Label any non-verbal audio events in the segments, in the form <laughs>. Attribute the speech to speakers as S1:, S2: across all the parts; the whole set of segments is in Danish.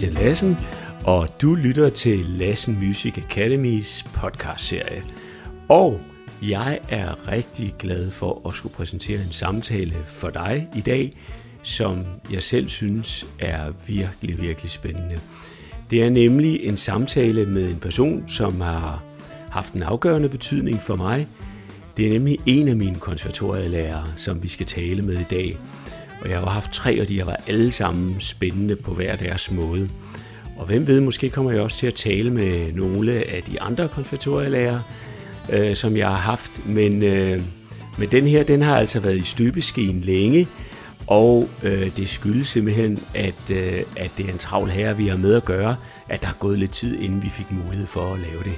S1: Christian Lassen, og du lytter til Lassen Music Academys podcastserie. Og jeg er rigtig glad for at skulle præsentere en samtale for dig i dag, som jeg selv synes er virkelig, virkelig spændende. Det er nemlig en samtale med en person, som har haft en afgørende betydning for mig. Det er nemlig en af mine konservatorielærere, som vi skal tale med i dag. Og jeg har haft tre, og de har været alle sammen spændende på hver deres måde. Og hvem ved, måske kommer jeg også til at tale med nogle af de andre konservatorielærere, øh, som jeg har haft. Men, øh, men den her, den har altså været i støbeskeen længe, og øh, det skyldes simpelthen, at, øh, at det er en travl herre, vi har med at gøre, at der er gået lidt tid, inden vi fik mulighed for at lave det.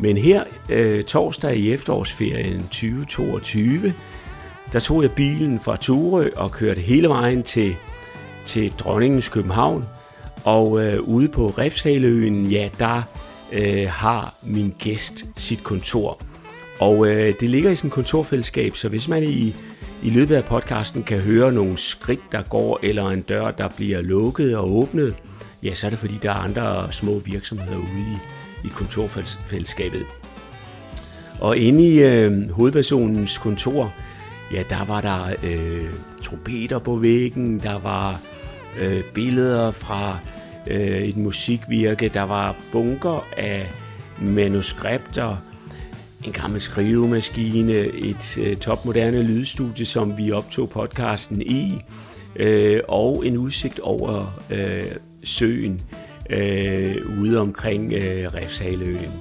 S1: Men her øh, torsdag i efterårsferien 2022, der tog jeg bilen fra Ture og kørte hele vejen til, til Dronningens København. Og øh, ude på Refshaleøen, ja, der øh, har min gæst sit kontor. Og øh, det ligger i sådan et kontorfællesskab, så hvis man i, i løbet af podcasten kan høre nogle skridt, der går, eller en dør, der bliver lukket og åbnet, ja, så er det fordi, der er andre små virksomheder ude i, i kontorfællesskabet. Og inde i øh, hovedpersonens kontor, ja, der var der øh, trompeter på væggen, der var øh, billeder fra øh, et musikvirke, der var bunker af manuskripter, en gammel skrivemaskine, et øh, topmoderne lydstudie, som vi optog podcasten i, øh, og en udsigt over øh, søen øh, ude omkring øh, Refshaløen.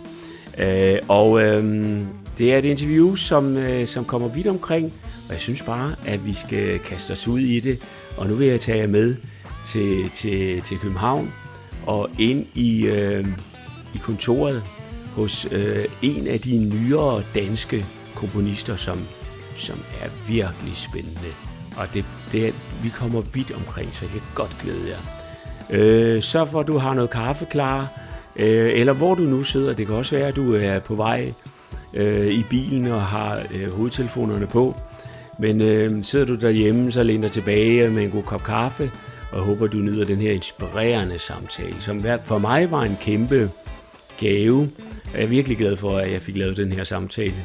S1: Øh, og øh, det er et interview, som, øh, som kommer vidt omkring, og jeg synes bare, at vi skal kaste os ud i det. Og nu vil jeg tage jer med til, til, til København og ind i, øh, i kontoret hos øh, en af de nyere danske komponister, som, som er virkelig spændende. Og det, det, vi kommer vidt omkring, så jeg kan godt glæde jer. Øh, så for du har noget kaffe klar, øh, eller hvor du nu sidder. Det kan også være, at du er på vej øh, i bilen og har øh, hovedtelefonerne på. Men øh, sidder du derhjemme, så læn dig tilbage med en god kop kaffe, og jeg håber, du nyder den her inspirerende samtale, som for mig var en kæmpe gave. Jeg er virkelig glad for, at jeg fik lavet den her samtale.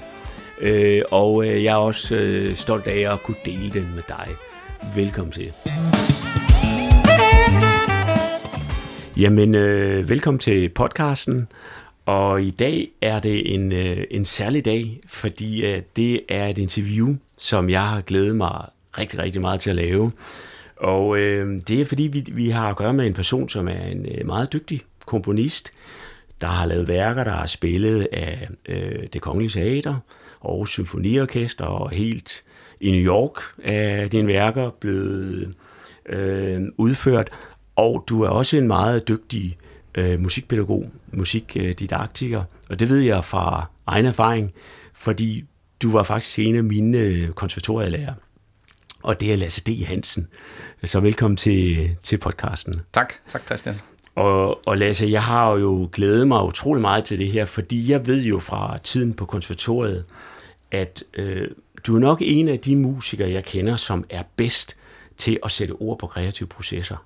S1: Øh, og øh, jeg er også øh, stolt af at kunne dele den med dig. Velkommen til. Jamen, øh, velkommen til podcasten. Og i dag er det en, øh, en særlig dag, fordi øh, det er et interview, som jeg har glædet mig rigtig, rigtig meget til at lave. Og øh, det er fordi, vi, vi har at gøre med en person, som er en øh, meget dygtig komponist, der har lavet værker, der har spillet af øh, det kongelige teater og symfoniorkester, og helt i New York er dine værker blevet øh, udført. Og du er også en meget dygtig øh, musikpædagog, musikdidaktiker, og det ved jeg fra egen erfaring, fordi du var faktisk en af mine øh, konservatorielærer, og det er Lasse D. Hansen. Så velkommen til, til podcasten.
S2: Tak, tak Christian.
S1: Og, og Lasse, jeg har jo glædet mig utrolig meget til det her, fordi jeg ved jo fra tiden på konservatoriet, at øh, du er nok en af de musikere, jeg kender, som er bedst til at sætte ord på kreative processer.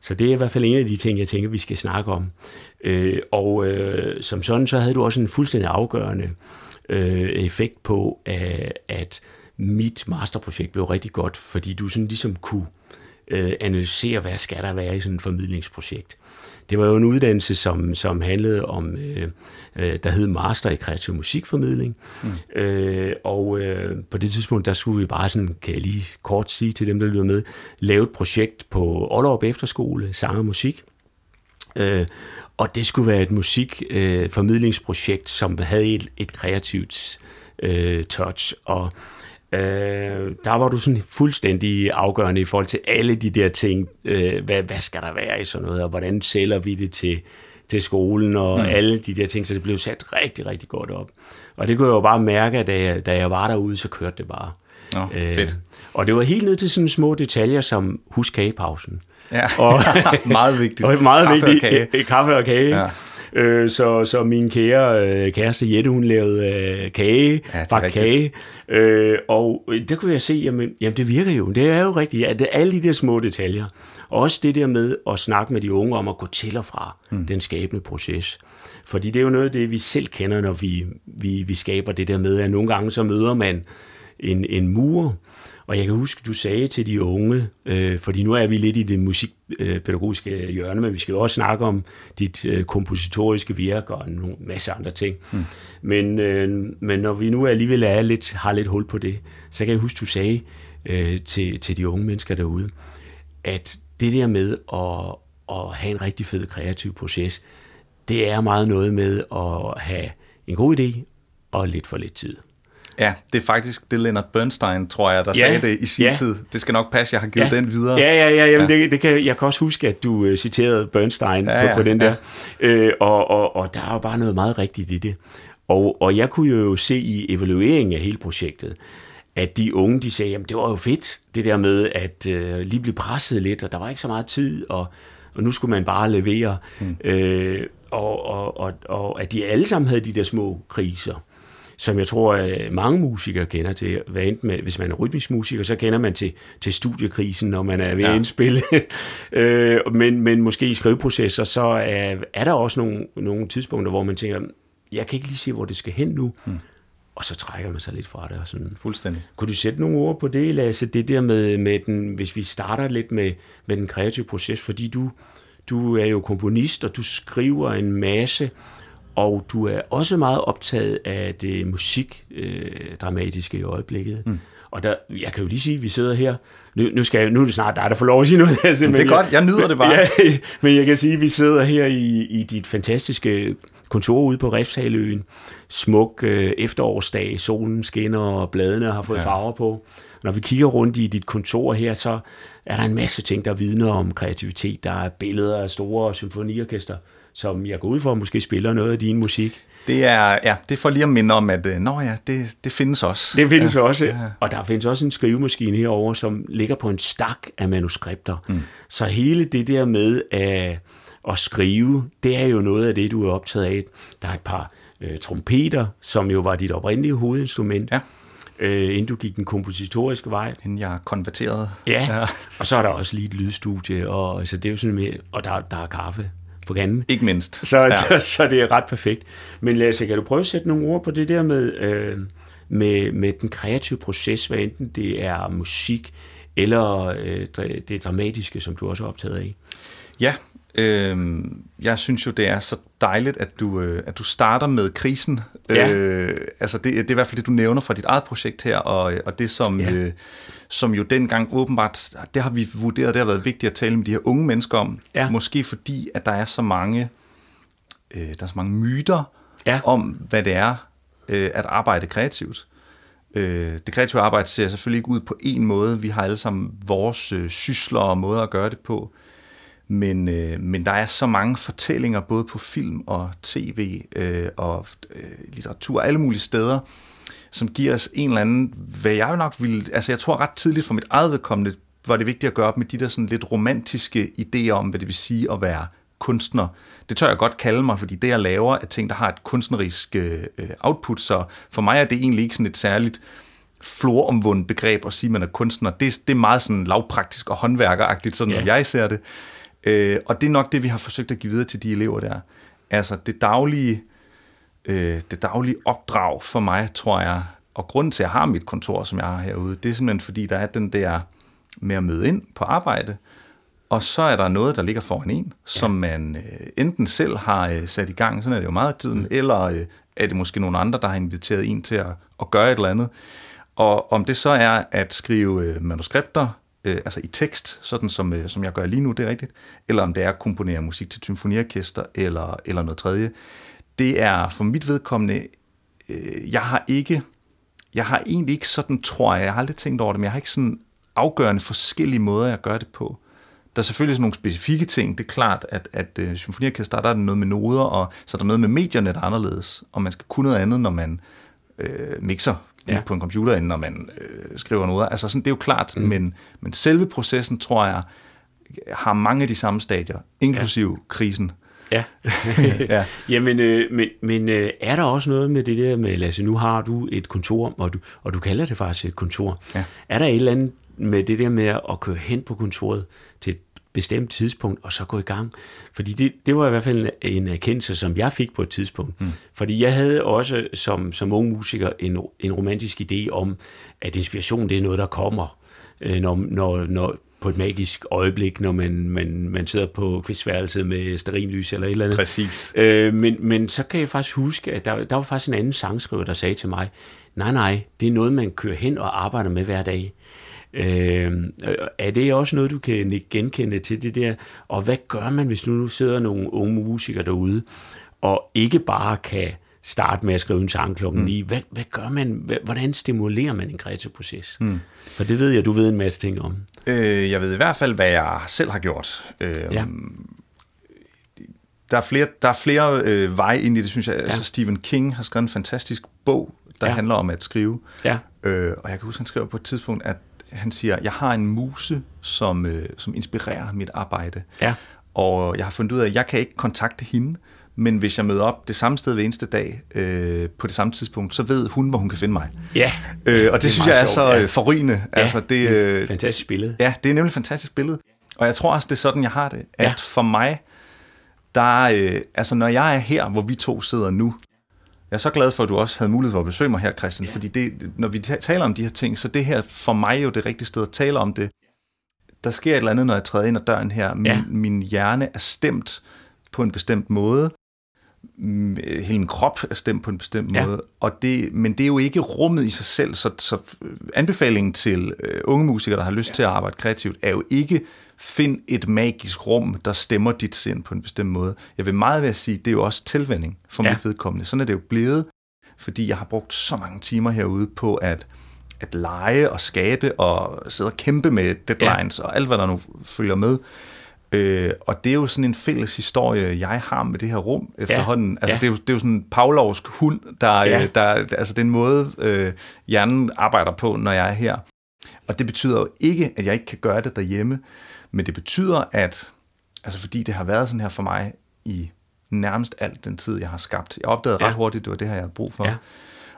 S1: Så det er i hvert fald en af de ting, jeg tænker, vi skal snakke om. Øh, og øh, som sådan, så havde du også en fuldstændig afgørende øh, effekt på, at, at mit masterprojekt blev rigtig godt, fordi du sådan ligesom kunne øh, analysere, hvad skal der være i sådan et formidlingsprojekt. Det var jo en uddannelse, som, som handlede om, øh, øh, der hed Master i Kreativ Musikformidling. Mm. Øh, og øh, på det tidspunkt, der skulle vi bare sådan, kan jeg lige kort sige til dem, der lytter med, lave et projekt på Aalrup Efterskole, sang og musik. Øh, og det skulle være et musikformidlingsprojekt, øh, som havde et, et kreativt øh, touch. Og Øh, der var du sådan fuldstændig afgørende i forhold til alle de der ting. Øh, hvad, hvad skal der være i sådan noget, og hvordan sælger vi det til, til skolen, og mm. alle de der ting, så det blev sat rigtig, rigtig godt op. Og det kunne jeg jo bare mærke, at da jeg, da jeg var derude, så kørte det bare.
S2: Nå, øh, fedt.
S1: Og det var helt ned til sådan små detaljer, som husk kagepausen.
S2: Ja, <laughs> og, <laughs> meget vigtigt.
S1: Og meget kaffe vigtigt, og kage. <laughs> kaffe og kage. Ja. Øh, så, så min kære øh, kæreste Jette, hun lavede øh, kage,
S2: Ja, det
S1: bagt kage, øh, og der kunne jeg se, jamen, jamen det virker jo, det er jo rigtigt, ja, det er alle de der små detaljer. Og også det der med at snakke med de unge om at gå til og fra mm. den skabende proces. Fordi det er jo noget af det, vi selv kender, når vi, vi, vi skaber det der med, at nogle gange så møder man en, en mur, og jeg kan huske, du sagde til de unge, øh, fordi nu er vi lidt i det musikpædagogiske hjørne, men vi skal jo også snakke om dit øh, kompositoriske virke og en masse andre ting. Mm. Men, øh, men når vi nu alligevel er lidt, har lidt hul på det, så kan jeg huske, du sagde øh, til, til de unge mennesker derude, at det der med at, at have en rigtig fed kreativ proces, det er meget noget med at have en god idé og lidt for lidt tid.
S2: Ja, det er faktisk det Leonard Bernstein, tror jeg, der
S1: Ja,
S2: sagde det i sin
S1: ja.
S2: tid. Det skal nok passe, jeg har givet
S1: ja.
S2: den videre.
S1: Ja, ja, ja. Jamen,
S2: Ja.
S1: ja. Det, det kan, jeg kan også huske, at du uh, citerede Bernstein
S2: Ja,
S1: på,
S2: ja,
S1: på den
S2: ja.
S1: der. Øh, og, og, og der er jo bare noget meget rigtigt i det. Og, og jeg kunne jo se i evalueringen af hele projektet, at de unge, de sagde, jamen det var jo fedt, det der med at øh, lige blive presset lidt, og der var ikke så meget tid, og, og nu skulle man bare levere. Mm. Øh, og, og, og, og at de alle sammen havde de der små kriser som jeg tror, at mange musikere kender til. Hvad enten med, hvis man er rytmisk musiker, så kender man til, til studiekrisen, når man er ved
S2: Ja.
S1: at indspille. <laughs> øh, men, men måske i skriveprocesser, så er, er der også nogle, nogle tidspunkter, hvor man tænker, jeg kan ikke lige se, hvor det skal hen nu. Mm. Og så trækker man sig lidt fra det. Og sådan.
S2: Fuldstændig.
S1: Kunne du sætte nogle ord på det, Lasse? Det der med, med den, hvis vi starter lidt med, med den kreative proces, fordi du, du er jo komponist, og du skriver en masse, og du er også meget optaget af det musikdramatiske øh, i øjeblikket. Mm. Og der, jeg kan jo lige sige, at vi sidder her. Nu, nu, skal jeg, nu er det snart dig, der får lov at sige noget. Lasse,
S2: det er godt, jeg nyder det bare. <laughs>
S1: Ja, men jeg kan sige, at vi sidder her i, i dit fantastiske kontor ude på Refshaløen. Smuk øh, efterårsdag, solen skinner, og bladene har fået
S2: ja.
S1: farver på. Når vi kigger rundt i dit kontor her, så er der en masse ting, der vidner om kreativitet. Der er billeder af store symfoniorkester, som jeg går ud for måske spiller noget af din musik.
S2: Det er, ja, det for lige at minde om, at øh, nå ja, det, det findes også.
S1: Det findes
S2: ja,
S1: også.
S2: Ja.
S1: Ja. Og der findes også en skrivemaskine herover, som ligger på en stak af manuskripter. Mm. Så hele det der med at, at skrive, det er jo noget af det, du er optaget af. Der er et par øh, trompeter, som jo var dit oprindelige hovedinstrument,
S2: Ja.
S1: øh, inden du gik den kompositoriske vej.
S2: Inden jeg konverterede.
S1: Ja. ja, og så er der også lige et lydstudie, og, så det er jo sådan med, og der, der er kaffe på kanden.
S2: Ikke mindst.
S1: Så, ja. så, så det er ret perfekt. Men Lasse, kan du prøve at sætte nogle ord på det der med, øh, med, med den kreative proces, hvad enten det er musik eller øh, det dramatiske, som du også er optaget af?
S2: Ja, øh, jeg synes jo, det er så dejligt, at du, øh, at du starter med krisen.
S1: Ja.
S2: Øh, altså det, det er i hvert fald det, du nævner fra dit eget projekt her, og, og det som,
S1: Ja.
S2: øh, som jo dengang åbenbart, det har vi vurderet, det har været vigtigt at tale med de her unge mennesker om.
S1: Ja.
S2: Måske fordi, at der er så mange, øh, der er så mange myter
S1: Ja.
S2: om, hvad det er øh, at arbejde kreativt. Øh, det kreative arbejde ser selvfølgelig ikke ud på en måde. Vi har alle sammen vores øh, sysler og måder at gøre det på. Men, øh, men der er så mange fortællinger, både på film og tv øh, og øh, litteratur, alle mulige steder, som giver os en eller anden, hvad jeg nok ville, altså jeg tror ret tidligt for mit eget vedkommende, var det vigtigt at gøre op med de der sådan lidt romantiske idéer om, hvad det vil sige at være kunstner. Det tør jeg godt kalde mig, fordi det jeg laver er ting, der har et kunstnerisk øh, output, så for mig er det egentlig ikke sådan et særligt floromvundet begreb at sige, at man er kunstner. Det, det er meget sådan lavpraktisk og håndværkeragtigt, sådan
S1: Ja.
S2: som jeg ser det. Øh, og det er nok det, vi har forsøgt at give videre til de elever der. Altså det daglige, øh, det daglige opdrag for mig, tror jeg, og grunden til, at jeg har mit kontor, som jeg har herude, det er simpelthen fordi, der er den der med at møde ind på arbejde, og så er der noget, der ligger foran en, som man øh, enten selv har øh, sat i gang, sådan er det jo meget af tiden, mm. eller øh, er det måske nogle andre, der har inviteret en til at, at gøre et eller andet. Og om det så er at skrive øh, manuskripter, øh, altså i tekst, sådan som, øh, som jeg gør lige nu, det er rigtigt, eller om det er at komponere musik til symfoniorkester, eller, eller noget tredje, det er for mit vedkommende, øh, jeg har ikke, jeg har egentlig ikke sådan, tror jeg, jeg har aldrig tænkt over det, men jeg har ikke sådan afgørende forskellige måder, jeg gør det på. Der er selvfølgelig sådan nogle specifikke ting. Det er klart, at, at øh, symfoniorkester, der er noget med noder, og så er der noget med medierne, der er anderledes. Og man skal kunne noget andet, når man øh, mixer
S1: Ja.
S2: på en computer, end når man øh, skriver noder. Altså sådan, det er jo klart, mm. men, men selve processen, tror jeg, har mange af de samme stadier, inklusiv ja. krisen.
S1: Ja. <laughs> ja. <laughs> Jamen, øh, men, men øh, er der også noget med det der med, Lasse, nu har du et kontor, og du, og du kalder det faktisk et kontor. Ja. Er der et eller andet med det der med at køre hen på kontoret til et bestemt tidspunkt, og så gå i gang. Fordi det, det var i hvert fald en erkendelse, som jeg fik på et tidspunkt. Mm. Fordi jeg havde også som, som ung musiker en, en romantisk idé om, at inspiration det er noget, der kommer, øh, når, når, når, på et magisk øjeblik, når man, man, man sidder på quizværelset med sterinlys eller et eller andet.
S2: Præcis.
S1: Øh, men, men så kan jeg faktisk huske, at der, der var faktisk en anden sangskriver, der sagde til mig, nej, nej, det er noget, man kører hen og arbejder med hver dag. Øh, er det også noget, du kan genkende til det der? Og hvad gør man, hvis nu, nu sidder nogle unge musikere derude, og ikke bare kan starte med at skrive en sang klokken mm. 9. Hvad, hvad gør man? Hvordan stimulerer man en kreativ proces? Mm. For det ved jeg, du ved en masse ting om.
S2: Øh, jeg ved i hvert fald, hvad jeg selv har gjort. Øh, ja. Der er flere, der er flere øh, veje ind i det, synes jeg. Ja. Altså Stephen King har skrevet en fantastisk bog, der ja. handler om at skrive. Ja. Øh, og jeg kan huske, han skriver på et tidspunkt, at han siger, jeg har en muse, som, øh, som inspirerer mit arbejde. Ja. Og jeg har fundet ud af, at jeg kan ikke kontakte hende, men hvis jeg møder op det samme sted hver eneste dag, øh, på det samme tidspunkt, så ved hun, hvor hun kan finde mig.
S1: Ja.
S2: Øh, og det, det synes jeg er så ja. Øh, forrygende.
S1: Ja, altså, det, det er et øh, fantastisk billede.
S2: Ja, det er nemlig et fantastisk billede. Og jeg tror også, det er sådan, jeg har det. At ja. for mig, der øh, altså når jeg er her, hvor vi to sidder nu, jeg er så glad for, at du også havde mulighed for at besøge mig her, Christian, ja. fordi det, når vi taler om de her ting, så det her for mig jo det rigtige sted at tale om det. Der sker et eller andet, når jeg træder ind ad døren her. Min, ja. min hjerne er stemt på en bestemt måde. Hele min krop er stemt på en bestemt ja. måde. Og det, men det er jo ikke rummet i sig selv, så, så anbefalingen til uh, unge musikere, der har lyst ja. til at arbejde kreativt, er jo ikke find et magisk rum, der stemmer dit sind på en bestemt måde. Jeg vil meget ved at sige, det er jo også tilvænding for ja. mit vedkommende. Sådan er det jo blevet, fordi jeg har brugt så mange timer herude på at, at lege og skabe og sidde og kæmpe med deadlines ja. og alt, hvad der nu følger med. Øh, og det er jo sådan en fælles historie, jeg har med det her rum efterhånden. Ja. Altså, ja. det, er jo, det er jo sådan en pavlovsk hund, der, ja. øh, der altså den måde, øh, hjernen arbejder på, når jeg er her. Og det betyder jo ikke, at jeg ikke kan gøre det derhjemme. Men det betyder, at, altså fordi det har været sådan her for mig i nærmest alt den tid, jeg har skabt. Jeg opdagede ja. ret hurtigt, det var det her, jeg havde brug for. Ja.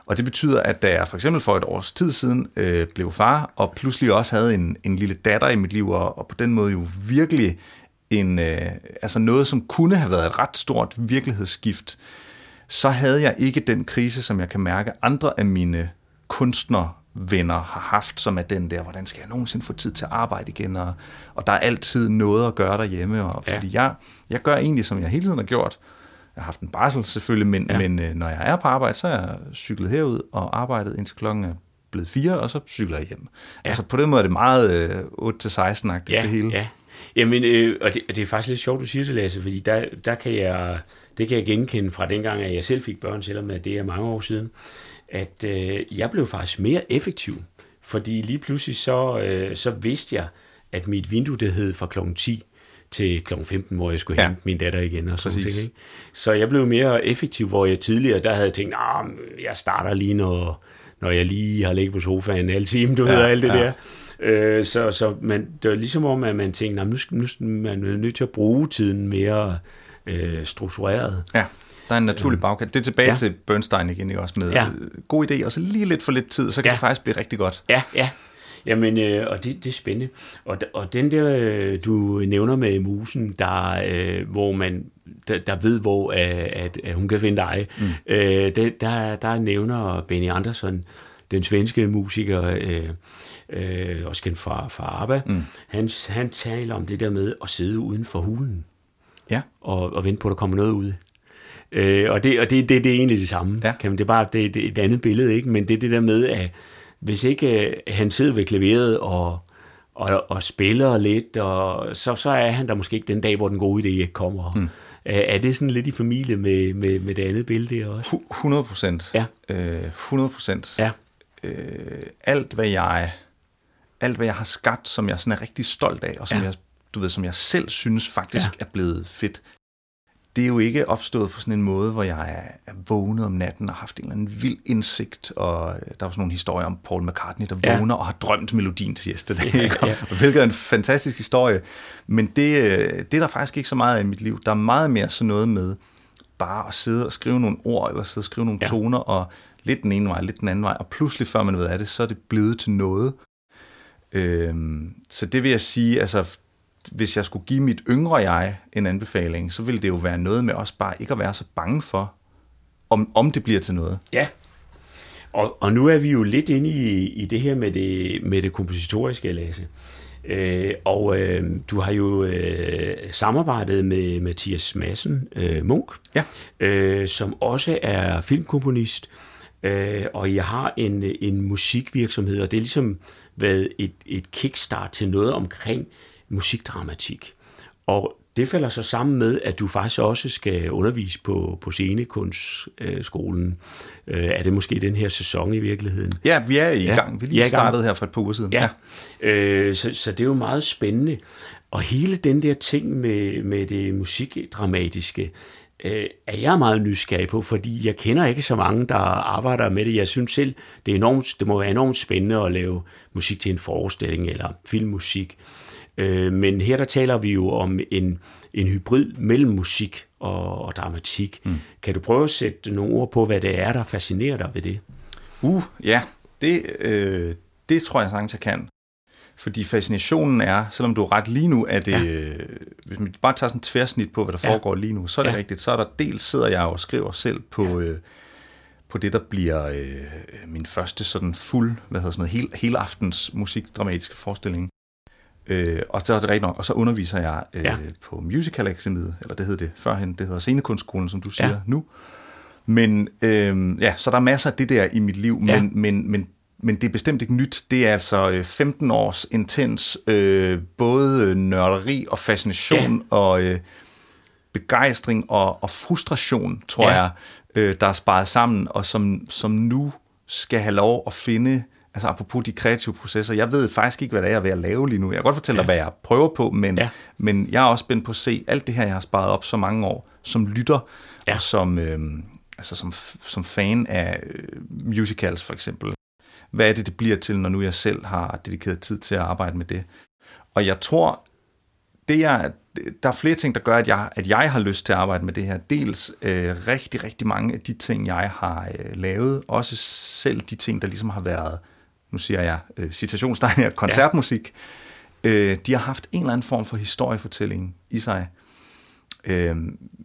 S2: Og det betyder, at da jeg for eksempel for et års tid siden øh, blev far, og pludselig også havde en, en lille datter i mit liv, og, og på den måde jo virkelig en, øh, altså noget, som kunne have været et ret stort virkelighedsskift, så havde jeg ikke den krise, som jeg kan mærke andre af mine kunstnere venner har haft, som er den der, hvordan skal jeg nogensinde få tid til at arbejde igen, og, og der er altid noget at gøre derhjemme, og ja. fordi jeg, jeg gør egentlig, som jeg hele tiden har gjort, jeg har haft en barsel selvfølgelig, men, ja. men øh, når jeg er på arbejde, så er jeg cyklet herud og arbejdet indtil klokken er blevet fire, og så cykler jeg hjem. Ja. Altså på den måde er det meget øh, 8-16-agtigt
S1: ja,
S2: det hele.
S1: Ja, Jamen, øh, og, det, og det er faktisk lidt sjovt, du siger det, Lasse, fordi der, der kan jeg, det kan jeg genkende fra dengang, at jeg selv fik børn, selvom det er mange år siden at øh, jeg blev faktisk mere effektiv. Fordi lige pludselig så, øh, så vidste jeg, at mit vindue det hed fra klokken 10 til klokken 15, hvor jeg skulle ja. hente min datter igen og sådan ting, ikke? Så jeg blev mere effektiv, hvor jeg tidligere, der havde tænkt, nah, jeg starter lige, når, når jeg lige har ligget på sofaen en halv time, du ja, ved, alt det ja. der. Øh, så, så man, det var ligesom om, at man tænkte, nu, nu man er nødt til at bruge tiden mere øh, struktureret.
S2: Ja. Der er en naturlig øhm, bagkant. Det er tilbage ja. til Bernstein igen, ikke? også med ja. god idé, og så lige lidt for lidt tid, så kan ja. det faktisk blive rigtig godt.
S1: Ja, ja. Jamen, øh, og det, det er spændende. Og, og den der, øh, du nævner med musen, der, øh, hvor man, der, der ved, hvor øh, at, at hun kan finde dig, mm. øh, det, der, der nævner Benny Andersson, den svenske musiker, øh, øh, også kendt fra, fra ABBA, mm. han, han taler om det der med at sidde uden for hulen. Ja. Og, og vente på, at der kommer noget ud. Øh, og det, og det, det, det er egentlig det samme. Ja. Kan man, det er bare det, det er et andet billede, ikke? men det er det der med, at hvis ikke uh, han sidder ved klaveret og, og, og spiller lidt, og så, så er han der måske ikke den dag, hvor den gode idé kommer. Mm. Er det sådan lidt i familie med, med, med det andet billede også?
S2: 100 procent. Ja. Øh, 100 procent. Ja. Øh, alt, hvad jeg alt, hvad jeg har skabt, som jeg sådan er rigtig stolt af, og som ja. jeg, du ved, som jeg selv synes faktisk ja. er blevet fedt, det er jo ikke opstået på sådan en måde, hvor jeg er vågnet om natten og haft en eller anden vild indsigt, og der var sådan nogle historier om Paul McCartney, der ja. vågner og har drømt melodien til Yesterday, ja, ja. hvilket er en fantastisk historie. Men det, øh, det er der faktisk ikke så meget af i mit liv. Der er meget mere sådan noget med bare at sidde og skrive nogle ord, eller sidde og skrive nogle ja. toner, og lidt den ene vej, lidt den anden vej, og pludselig, før man ved af det, så er det blevet til noget. Øhm, så det vil jeg sige, altså hvis jeg skulle give mit yngre jeg en anbefaling, så ville det jo være noget med også bare ikke at være så bange for, om, om det bliver til noget.
S1: Ja, og, og nu er vi jo lidt inde i, i det her med det, med det kompositoriske, Lasse. Øh, og øh, du har jo øh, samarbejdet med Mathias Madsen øh, Munk, ja. øh, som også er filmkomponist, øh, og jeg har en, en musikvirksomhed, og det er ligesom været et, et kickstart til noget omkring musikdramatik. Og det falder så sammen med, at du faktisk også skal undervise på, på scenekunstskolen. Øh, er det måske den her sæson i virkeligheden?
S2: Ja, vi er i ja, gang. Vi lige ja, startet her for et par uger siden.
S1: Ja, ja. Øh, så, så det er jo meget spændende. Og hele den der ting med, med det musikdramatiske, øh, er jeg meget nysgerrig på, fordi jeg kender ikke så mange, der arbejder med det. Jeg synes selv, det, er enormt, det må være enormt spændende at lave musik til en forestilling eller filmmusik. Øh, men her der taler vi jo om en, en hybrid mellem musik og, og dramatik. Mm. Kan du prøve at sætte nogle ord på, hvad det er, der fascinerer dig ved det?
S2: Uh, ja. Det, øh, det tror jeg sagtens, jeg kan. Fordi fascinationen er, selvom du er ret lige nu, at det, ja. øh, hvis man bare tager sådan en tværsnit på, hvad der ja. foregår lige nu, så er det ja. rigtigt. Så er der dels sidder jeg og skriver selv på, ja. øh, på det, der bliver øh, min første sådan fuld, hvad hedder sådan noget, hel, hele aftens musikdramatiske forestilling. Øh, og så er det rigtigt nok, og så underviser jeg øh, ja. på Musical Academy, eller det hed det førhen, det hedder Scenekunstskolen, som du siger ja. nu. Men øh, ja, så der er masser af det der i mit liv, ja. men, men, men, det er bestemt ikke nyt. Det er altså 15 øh, års intens øh, både nørderi og fascination ja. og øh, begejstring og, og frustration, tror ja. jeg, øh, der er sparet sammen, og som, som nu skal have lov at finde altså apropos de kreative processer, jeg ved faktisk ikke, hvad det er, jeg er ved at lave lige nu. Jeg kan godt fortælle ja. dig, hvad jeg prøver på, men, ja. men jeg er også spændt på at se alt det her, jeg har sparet op så mange år, som lytter, ja. og som, øh, altså som, som fan af øh, musicals for eksempel. Hvad er det, det bliver til, når nu jeg selv har dedikeret tid til at arbejde med det? Og jeg tror, det er, der er flere ting, der gør, at jeg, at jeg har lyst til at arbejde med det her. Dels øh, rigtig, rigtig mange af de ting, jeg har øh, lavet. Også selv de ting, der ligesom har været nu siger jeg øh, citationstegn her, koncertmusik, ja. øh, de har haft en eller anden form for historiefortælling i sig. Øh,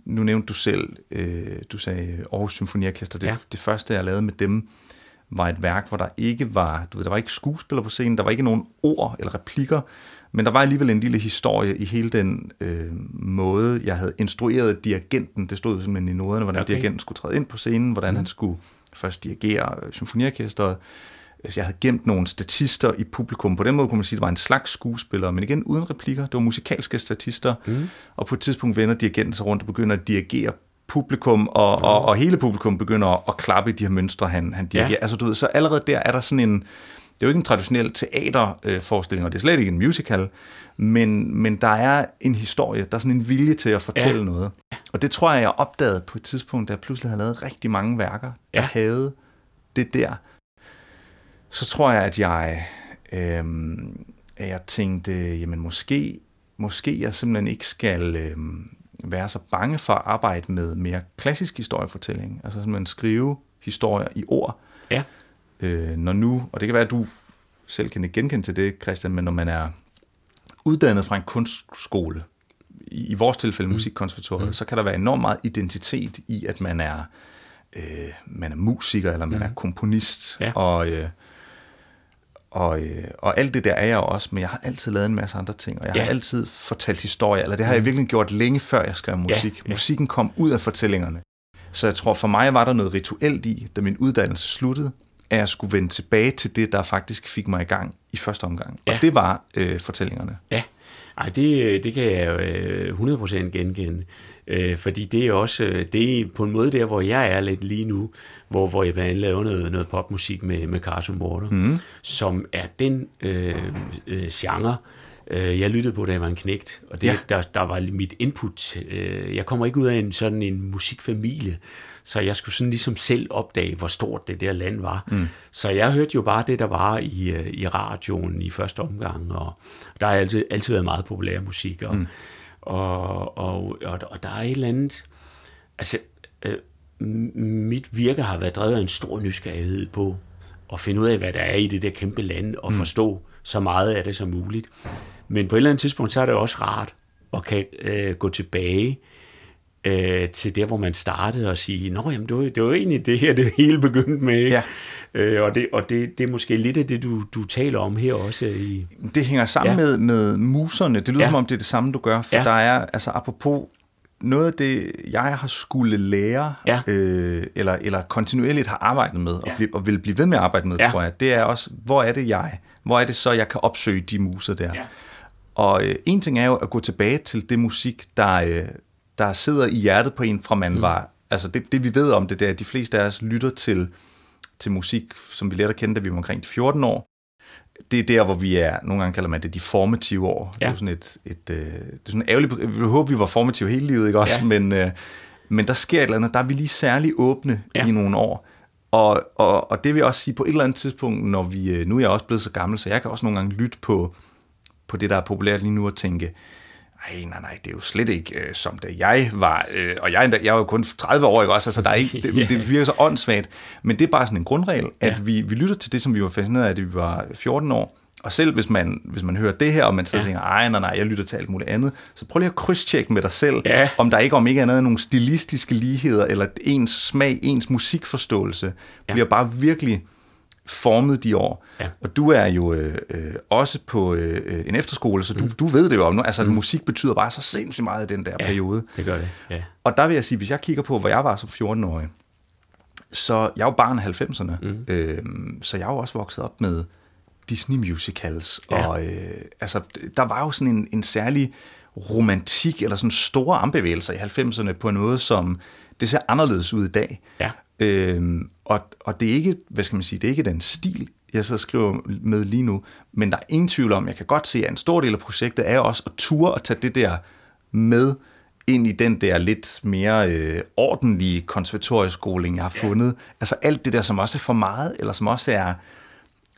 S2: nu nævnte du selv, øh, du sagde Aarhus Symfoniorkester, det, ja. det første jeg lavede med dem, var et værk, hvor der ikke var, du ved, der var ikke skuespillere på scenen, der var ikke nogen ord eller replikker, men der var alligevel en lille historie i hele den øh, måde, jeg havde instrueret dirigenten. Det stod simpelthen i noderne, hvordan okay. dirigenten skulle træde ind på scenen, hvordan mm. han skulle først dirigere symfoniorkestret, Altså, jeg havde gemt nogle statister i publikum. På den måde kunne man sige, at det var en slags skuespiller, men igen uden replikker. Det var musikalske statister. Mm. Og på et tidspunkt vender dirigenten sig rundt og begynder at dirigere publikum, og, og, og hele publikum begynder at, at klappe i de her mønstre, han, han dirigerer. Ja. Altså, du ved, så allerede der er der sådan en... Det er jo ikke en traditionel teaterforestilling, og det er slet ikke en musical, men, men der er en historie, der er sådan en vilje til at fortælle ja. noget. Og det tror jeg, jeg opdagede på et tidspunkt, da jeg pludselig havde lavet rigtig mange værker, der ja. havde det der så tror jeg, at jeg, øh, jeg tænkte, jamen måske, måske jeg simpelthen ikke skal øh, være så bange for at arbejde med mere klassisk historiefortælling. Altså simpelthen skrive historier i ord. Ja. Øh, når nu, og det kan være, at du selv kan genkende til det, Christian, men når man er uddannet fra en kunstskole, i, i vores tilfælde mm. musikkonservatoriet, mm. så kan der være enormt meget identitet i, at man er, øh, man er musiker, eller man mm. er komponist, ja. og... Øh, og, øh, og alt det der er jeg også, men jeg har altid lavet en masse andre ting, og jeg ja. har altid fortalt historier, eller det har jeg mm. virkelig gjort længe før jeg skrev musik. Ja, ja. Musikken kom ud af fortællingerne. Så jeg tror, for mig var der noget rituelt i, da min uddannelse sluttede, at jeg skulle vende tilbage til det, der faktisk fik mig i gang i første omgang. Ja. Og det var øh, fortællingerne.
S1: Ja, Ej, det, det kan jeg jo øh, 100% genkende. Øh, fordi det er også øh, det er på en måde der, hvor jeg er lidt lige nu, hvor, hvor jeg blandt andet laver noget, noget popmusik med, med Carson Water, mm. som er den øh, øh, genre, Øh, jeg lyttede på, da jeg var en knægt, og det,
S2: Ja.
S1: ja. der, der var mit input. Øh, jeg kommer ikke ud af en sådan en musikfamilie, så jeg skulle sådan ligesom selv opdage, hvor stort det der land var. Mm. Så jeg hørte jo bare det, der var i, øh, i radioen i første omgang, og der har altid, altid været meget populær musik, og, mm. Og, og, og, og der er et eller andet... Altså, øh, mit virke har været drevet af en stor nysgerrighed på at finde ud af, hvad der er i det der kæmpe land, og mm. forstå så meget af det som muligt. Men på et eller andet tidspunkt, så er det også rart at kan øh, gå tilbage øh, til der, hvor man startede og sige, nå jamen, det var, det var jo egentlig det her, det hele begyndte med. Ikke?
S2: Ja.
S1: Øh, og det, og det, det er måske lidt af det, du, du taler om her også. I,
S2: Det hænger sammen ja. Med, med muserne. Det lyder ja. Som om, det er det samme, du gør. For ja. Der er, altså apropos, noget af det, jeg har skulle lære,
S1: Ja.
S2: øh, eller, eller kontinuerligt har arbejdet med, og,
S1: Ja.
S2: blive, og vil blive ved med at arbejde med. Ja. tror jeg, det er også, hvor er det jeg? Hvor er det så, jeg kan opsøge de muser der?
S1: Ja.
S2: Og øh, en ting er jo at gå tilbage til det musik, der, øh, der sidder i hjertet på en, fra man mm. var... Altså det, det vi ved om det, det er, at de fleste af os lytter til, til musik, som vi lærte at kende, da vi var omkring de 14 år. Det er der, hvor vi er, nogle gange kalder man det de formative år. Det er
S1: Ja.
S2: jo sådan et, et øh, det er sådan ærgerligt, vi vil håbe, vi var formative hele livet, ikke også?
S1: Ja.
S2: Men, øh, men der sker et eller andet, der er vi lige særlig åbne ja.
S1: Ja.
S2: i nogle år. Og, og, og det vil jeg også sige, på et eller andet tidspunkt, når vi, øh, nu er jeg også blevet så gammel, så jeg kan også nogle gange lytte på, på det, der er populært lige nu, og tænke, ej, nej, nej, det er jo slet ikke øh, som da jeg var, øh, og jeg, er jeg er jo kun 30 år, ikke også, altså der er ikke, det, <laughs> det virker så åndssvagt, men det er bare sådan en grundregel, at
S1: Ja.
S2: vi, vi lytter til det, som vi var fascineret af, da vi var 14 år, og selv hvis man, hvis man hører det her, og man sidder ja. tænker, ej, nej, nej, jeg lytter til alt muligt andet, så prøv lige at krydstjekke med dig selv,
S1: Ja.
S2: om der ikke om ikke andet er nogle stilistiske ligheder, eller ens smag, ens musikforståelse, ja. bliver bare virkelig formet de år.
S1: Ja.
S2: Og du er jo øh, øh, også på øh, en efterskole, så du, du ved det jo om nu. Altså, mm. musik betyder bare så sindssygt meget i den der ja. periode.
S1: det gør det, ja.
S2: Og der vil jeg sige, hvis jeg kigger på, hvor jeg var som 14-årig, så jeg er jo barn af 90'erne, mm. øh, så jeg er jo også vokset op med Disney musicals,
S1: Ja.
S2: og øh, altså, der var jo sådan en, en særlig romantik, eller sådan store armbevægelser i 90'erne på en måde, som det ser anderledes ud i dag.
S1: Ja.
S2: Øhm, og, og det er ikke, hvad skal man sige, det er ikke den stil, jeg så skriver med lige nu, men der er ingen tvivl om, jeg kan godt se, at en stor del af projektet er også at ture og tage det der med ind i den der lidt mere øh, ordentlige konservatorieskoling, jeg har fundet. Ja. Altså alt det der, som også er for meget, eller som også er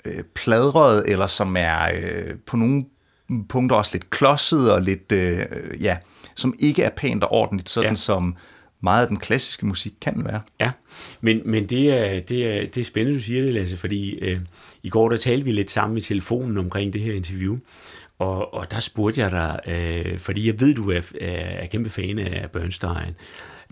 S2: øh, pladret, eller som er øh, på nogle punkter også lidt klodset, og lidt, øh, ja, som ikke er pænt og ordentligt, sådan. Ja. som meget af den klassiske musik kan være.
S1: Ja, men, men det, er, det, er, det er spændende, du siger det, Lasse, fordi øh, i går der talte vi lidt sammen i telefonen omkring det her interview, og, og der spurgte jeg dig, øh, fordi jeg ved, du er, er, er kæmpe fan af Bernstein,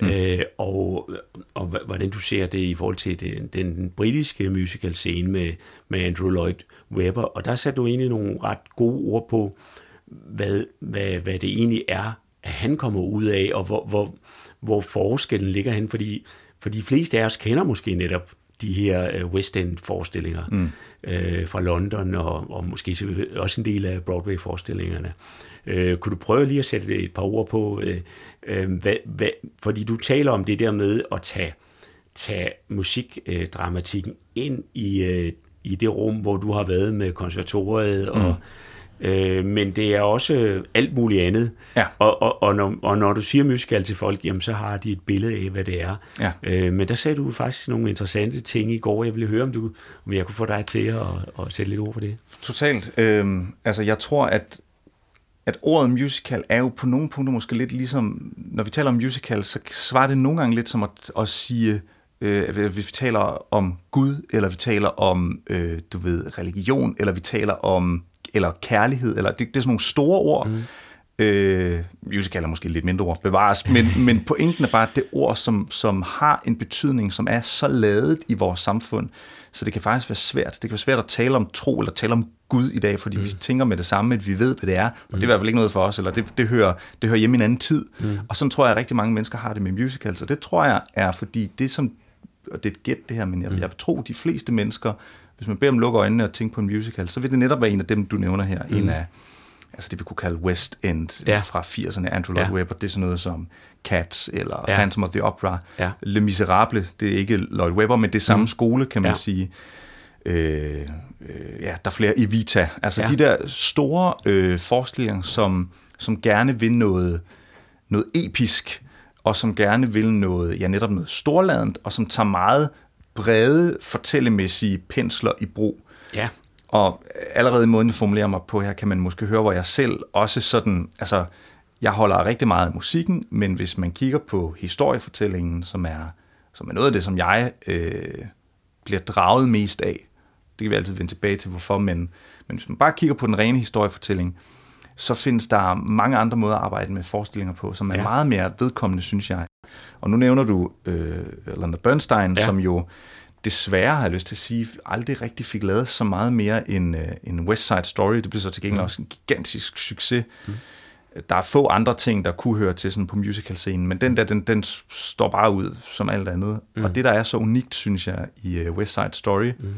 S1: mm. øh, og, og hvordan du ser det i forhold til den, den britiske musical scene med, med Andrew Lloyd Webber, og der satte du egentlig nogle ret gode ord på, hvad, hvad, hvad det egentlig er, at han kommer ud af, og hvor, hvor, hvor forskellen ligger hen, fordi for de fleste af os kender måske netop de her øh, West End forestillinger mm. øh, fra London, og, og måske også en del af Broadway-forestillingerne. Øh, kunne du prøve lige at sætte et par ord på, øh, øh, hvad, hvad, fordi du taler om det der med at tage, tage musikdramatikken ind i, øh, i det rum, hvor du har været med konservatoriet, og, øh, men det er også alt muligt andet.
S2: Ja.
S1: Og, og, og, når, og når du siger musical til folk, jamen, så har de et billede af, hvad det er.
S2: Ja.
S1: Øh, men der sagde du faktisk nogle interessante ting i går. Jeg ville høre, om, du, om jeg kunne få dig til at, at sætte lidt ord på det.
S2: Totalt. Øhm, altså, jeg tror, at, at ordet musical er jo på nogle punkter måske lidt ligesom, når vi taler om musical, så svarer det nogle gange lidt som at, at sige, øh, hvis vi taler om Gud, eller vi taler om, øh, du ved, religion, eller vi taler om, eller kærlighed, eller det, det er sådan nogle store ord. Mm. Øh, musical er måske lidt mindre ord, bevares, men, <laughs> men pointen er bare, at det ord, som, som har en betydning, som er så ladet i vores samfund, så det kan faktisk være svært. Det kan være svært at tale om tro, eller tale om Gud i dag, fordi mm. vi tænker med det samme, at vi ved, hvad det er, og det er i hvert fald ikke noget for os, eller det, det, hører, det hører hjemme i en anden tid. Mm. Og sådan tror jeg, at rigtig mange mennesker har det med musicals, og det tror jeg er, fordi det som, og det er et gæt det her, men jeg, jeg vil tro, de fleste mennesker, hvis man beder dem lukke øjnene og tænke på en musical, så vil det netop være en af dem, du nævner her, mm. en af altså det vi kunne kalde West End
S1: Ja.
S2: fra 80'erne, Andrew Lloyd
S1: Ja.
S2: Webber, det er sådan noget som Cats eller
S1: Ja.
S2: Phantom of the Opera.
S1: Ja.
S2: Le Miserable, det er ikke Lloyd Webber, men det er samme mm. skole, kan man
S1: Ja.
S2: sige. øh, øh, ja, der er flere Evita. Altså
S1: ja.
S2: de der store øh, forestillinger, som, som gerne vil noget, noget episk, og som gerne vil noget, ja netop noget storladent, og som tager meget brede fortællemæssige pensler i brug.
S1: Ja.
S2: Og allerede i måden, jeg formulerer mig på her, kan man måske høre, hvor jeg selv også sådan, altså, jeg holder rigtig meget af musikken, men hvis man kigger på historiefortællingen, som er, som er noget af det, som jeg øh, bliver draget mest af, det kan vi altid vende tilbage til, hvorfor, men, men hvis man bare kigger på den rene historiefortælling, så findes der mange andre måder at arbejde med forestillinger på, som er
S1: Ja.
S2: ja. meget mere vedkommende, synes jeg. Og nu nævner du øh, Leonard Bernstein,
S1: Ja.
S2: som jo desværre, har jeg lyst til at sige, aldrig rigtig fik lavet så meget mere end, øh, end West Side Story. Det blev så til gengæld
S1: Mm.
S2: også en gigantisk succes. Mm. Der er få andre ting, der kunne høre til sådan på musicalscenen, men den der, den, den står bare ud som alt andet.
S1: Mm.
S2: Mm. Og det, der er så unikt, synes jeg, i øh, West Side Story,
S1: Mm.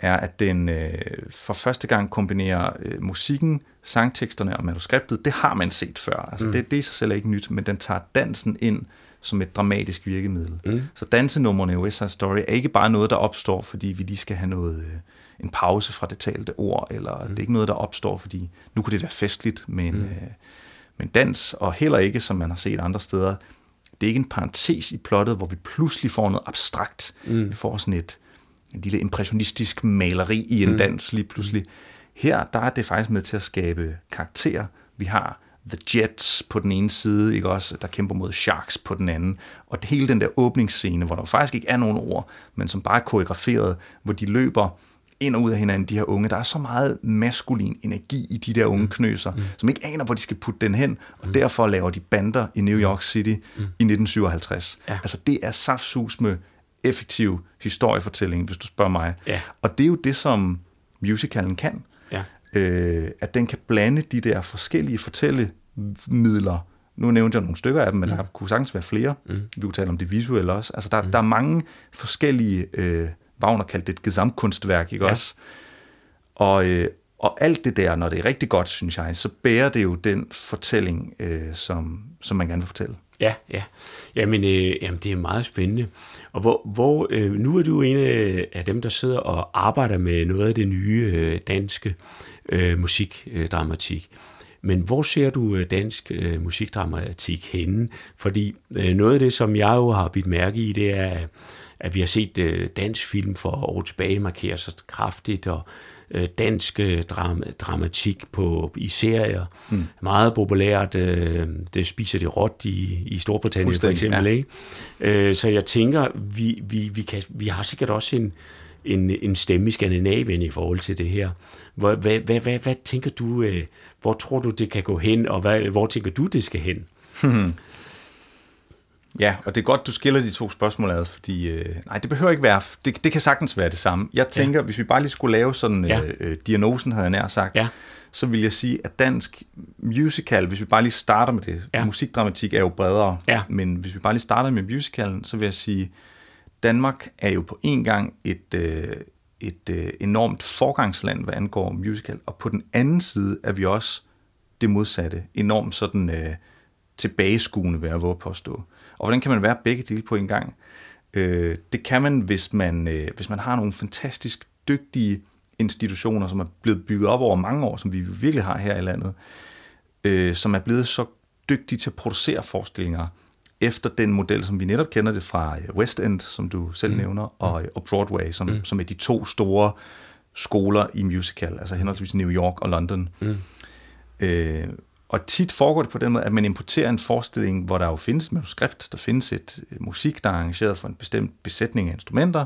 S2: Er, at den øh, for første gang kombinerer øh, musikken, sangteksterne og manuskriptet. Det har man set før. Altså,
S1: Mm.
S2: det, det er i sig selv ikke nyt, men den tager dansen ind som et dramatisk virkemiddel.
S1: Mm.
S2: Så dansenummerne i West Side Story er ikke bare noget, der opstår, fordi vi lige skal have noget, øh, en pause fra det talte ord, eller mm. det er ikke noget, der opstår, fordi nu kunne det være festligt med en,
S1: Mm.
S2: øh, med en dans, og heller ikke, som man har set andre steder, det er ikke en parentes i plottet, hvor vi pludselig får noget abstrakt.
S1: Mm.
S2: Vi får sådan et, en lille impressionistisk maleri i en
S1: Mm.
S2: mm. dans lige pludselig. Her, der er det faktisk med til at skabe karakter. Vi har The Jets på den ene side, ikke også, der kæmper mod Sharks på den anden. Og det hele den der åbningsscene, hvor der faktisk ikke er nogen ord, men som bare er koreograferet, hvor de løber ind og ud af hinanden, de her unge. Der er så meget maskulin energi i de der unge knøser, mm. som ikke aner, hvor de skal putte den hen, og mm. derfor laver de bander i New York City mm. i 1957.
S1: Ja.
S2: Altså det er saftsus med effektiv historiefortælling, hvis du spørger mig.
S1: Ja.
S2: Og det er jo det, som musicalen kan.
S1: Ja.
S2: Øh, at den kan blande de der forskellige fortællemidler. Nu nævnte jeg nogle stykker af dem, men mm. der kunne sagtens være flere. Mm. Vi kunne tale om det visuelle også. Altså der, mm. der er mange forskellige, øh, Wagner kaldte det et gesamtkunstværk, ikke
S1: Ja.
S2: også? Og, øh, og alt det der, når det er rigtig godt, synes jeg, så bærer det jo den fortælling, øh, som, som man gerne vil fortælle.
S1: Ja, ja. Jamen, øh, jamen, det er meget spændende. Og hvor, hvor øh, nu er du en øh, af dem, der sidder og arbejder med noget af det nye øh, danske øh, musikdramatik. Men hvor ser du øh, dansk øh, musikdramatik henne? Fordi øh, noget af det, som jeg jo har bidt mærke i, det er, at vi har set øh, dansk film for år tilbage markere sig kraftigt, og øh, dansk øh, dram- dramatik på, i serier. Mm. Meget populært. Øh, det spiser det råt i, i Storbritannien for eksempel.
S2: ja.
S1: Ikke? Øh, så jeg tænker, vi, vi, vi, kan, vi har sikkert også en, en, en stemme i Skandinavien i forhold til det her. Hvad, hvad, hvad, hvad tænker du, øh, hvor tror du, det kan gå hen, og hvad, hvor tænker du, det skal hen?
S2: Ja, og det er godt, du skiller de to spørgsmål ad, fordi øh, nej, det behøver ikke være, det, det kan sagtens være det samme. Jeg tænker, ja. hvis vi bare lige skulle lave sådan
S1: Ja.
S2: øh, øh, diagnosen, havde jeg nær sagt,
S1: Ja.
S2: så vil jeg sige, at dansk musical, hvis vi bare lige starter med det,
S1: Ja.
S2: ja. musikdramatik er jo bredere,
S1: Ja.
S2: men hvis vi bare lige starter med musicalen, så vil jeg sige, Danmark er jo på en gang et, øh, et øh, enormt forgangsland, hvad angår musical, og på den anden side er vi også det modsatte, enormt sådan øh, tilbageskuende, vil jeg våge påstå. Og hvordan kan man være begge dele på en gang? Øh, det kan man, hvis man, øh, hvis man har nogle fantastisk dygtige institutioner, som er blevet bygget op over mange år, som vi virkelig har her i landet, øh, som er blevet så dygtige til at producere forestillinger efter den model, som vi netop kender det fra øh, West End, som du selv mm. nævner, og, og Broadway, som, mm. som er de to store skoler i musical, altså henholdsvis New York og London. Mm. Øh, og tit foregår det på den måde, at man importerer en forestilling, hvor der jo findes manuskript, der findes et musik, der er arrangeret for en bestemt besætning af instrumenter,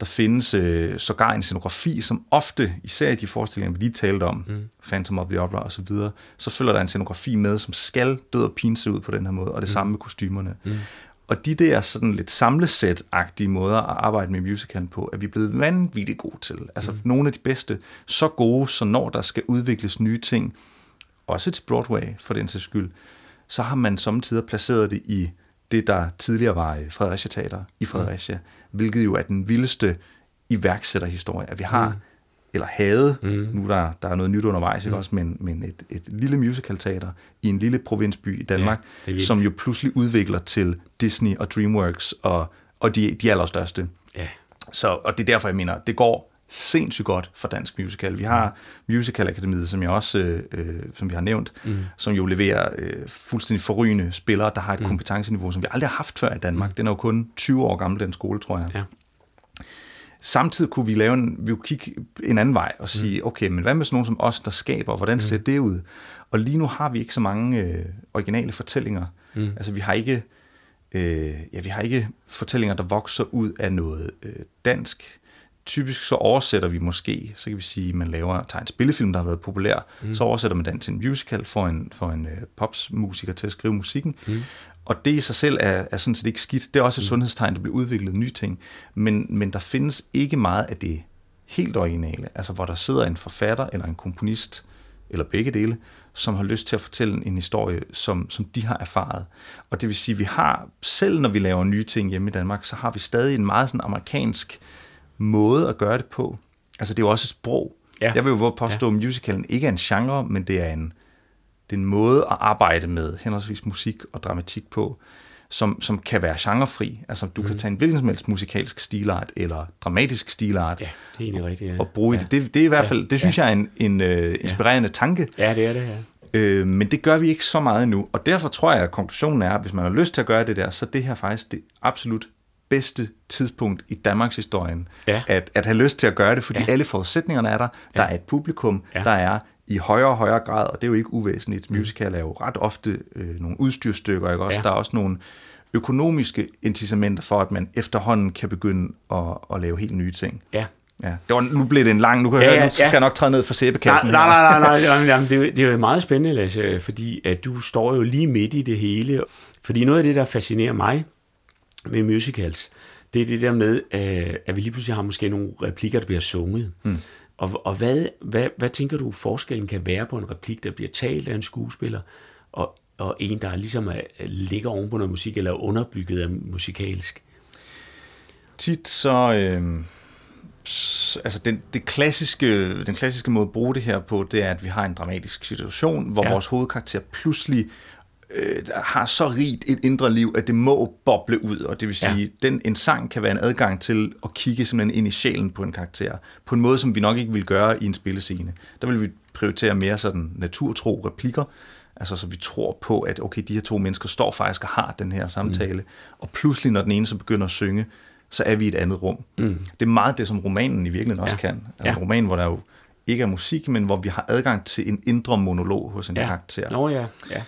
S2: der findes øh, sågar en scenografi, som ofte, især i de forestillinger, vi lige talte om, mm. Phantom of the Opera osv., så, så følger der en scenografi med, som skal død og pine se ud på den her måde, og det mm. samme med kostymerne. Mm. Og de der sådan lidt samlesæt-agtige måder at arbejde med musicalen på, er vi blevet vanvittigt gode til. Altså mm. nogle af de bedste, så gode, så når der skal udvikles nye ting, også til Broadway for den sags skyld, så har man samtidig placeret det i det, der tidligere var Fredericia Teater i Fredericia, mm. hvilket jo er den vildeste iværksætterhistorie, at vi har, mm. eller havde, mm. nu der, der er noget nyt undervejs, ikke også, men, men et, et lille musicalteater i en lille provinsby i Danmark,
S1: Ja,
S2: som jo pludselig udvikler til Disney og DreamWorks og, og de, de allerstørste.
S1: Ja.
S2: Så, og det er derfor, jeg mener, det går sindssygt godt for dansk musical. Vi har Musical Akademiet, som jeg også, øh, øh, som vi har nævnt, mm. som jo leverer øh, fuldstændig forrygende spillere, der har et mm. kompetenceniveau, som vi aldrig har haft før i Danmark. Mm. Den er jo kun 20 år gammel, den skole, tror jeg. Ja. Samtidig kunne vi lave en, vi kunne kigge en anden vej og sige, mm. okay, men hvad med sådan nogen som os, der skaber, hvordan ser mm. det ud? Og lige nu har vi ikke så mange øh, originale fortællinger. Mm. Altså vi har ikke, øh, ja, vi har ikke fortællinger, der vokser ud af noget øh, dansk. Typisk så oversætter vi måske, så kan vi sige, man laver, tager en spillefilm, der har været populær, mm. så oversætter man den til en musical, for en, for en øh, popsmusiker til at skrive musikken. Mm. Og det i sig selv er, er sådan set ikke skidt. Det er også et mm. sundhedstegn, der bliver udviklet nye ting. Men, men der findes ikke meget af det helt originale, altså hvor der sidder en forfatter eller en komponist, eller begge dele, som har lyst til at fortælle en historie, som, som de har erfaret. Og det vil sige, at vi har, selv når vi laver nye ting hjemme i Danmark, så har vi stadig en meget sådan amerikansk måde at gøre det på. Altså det er jo også et sprog. Ja. Jeg vil jo påstå, ja. at musicalen ikke er en genre, men det er en, det er en måde at arbejde med henholdsvis musik og dramatik på, som, som kan være genrefri. Altså du mm. kan tage en hvilken som helst musikalsk stilart eller dramatisk stilart
S1: ja, det er egentlig rigtigt, ja.
S2: og bruge ja. det. det. Det er i hvert fald, ja. det synes ja. jeg er en, en uh, inspirerende ja. tanke.
S1: Ja, det er det, ja.
S2: Øh, men det gør vi ikke så meget nu, og derfor tror jeg, at konklusionen er, at hvis man har lyst til at gøre det der, så det her faktisk det absolut bedste tidspunkt i Danmarks historien, ja. at, at have lyst til at gøre det, fordi ja. alle forudsætningerne er der. Der ja. er et publikum, ja. der er i højere og højere grad, og det er jo ikke uvæsentligt. Mm. Musical er jo ret ofte øh, nogle udstyrstykker, ikke også? Ja. Der er også nogle økonomiske incitamenter for, at man efterhånden kan begynde at, at lave helt nye ting.
S1: Ja.
S2: Ja. Det var, nu blev det en lang, nu kan ja, jeg høre, nu skal ja. jeg nok træde ned for sæbekassen.
S1: Nej, nej, nej, nej, <laughs> nej jamen, det, er, det er jo meget spændende, Lasse, fordi at du står jo lige midt i det hele. Fordi noget af det, der fascinerer mig ved musicals, det er det der med, at vi lige pludselig har måske nogle replikker, der bliver sunget. Mm. Og, og hvad, hvad, hvad tænker du, forskellen kan være på en replik, der bliver talt af en skuespiller, og, og en, der ligesom er, ligger oven på noget musik, eller er underbygget af musikalsk?
S2: Tit så... Øh, altså den, det klassiske, den klassiske måde at bruge det her på, det er, at vi har en dramatisk situation, hvor ja. vores hovedkarakter pludselig øh, har så rigt et indre liv, at det må boble ud, og det vil sige, ja. den, en sang kan være en adgang til at kigge simpelthen ind i sjælen på en karakter, på en måde, som vi nok ikke vil gøre i en spillescene. Der vil vi prioritere mere sådan naturtro replikker, altså så vi tror på, at okay, de her to mennesker står faktisk og har den her samtale, mm. og pludselig, når den ene så begynder at synge, så er vi i et andet rum. Mm. Det er meget det, som romanen i virkeligheden også ja. kan. Altså ja. en roman, hvor der jo ikke er musik, men hvor vi har adgang til en indre monolog hos en
S1: ja.
S2: karakter.
S1: Nå ja, ja.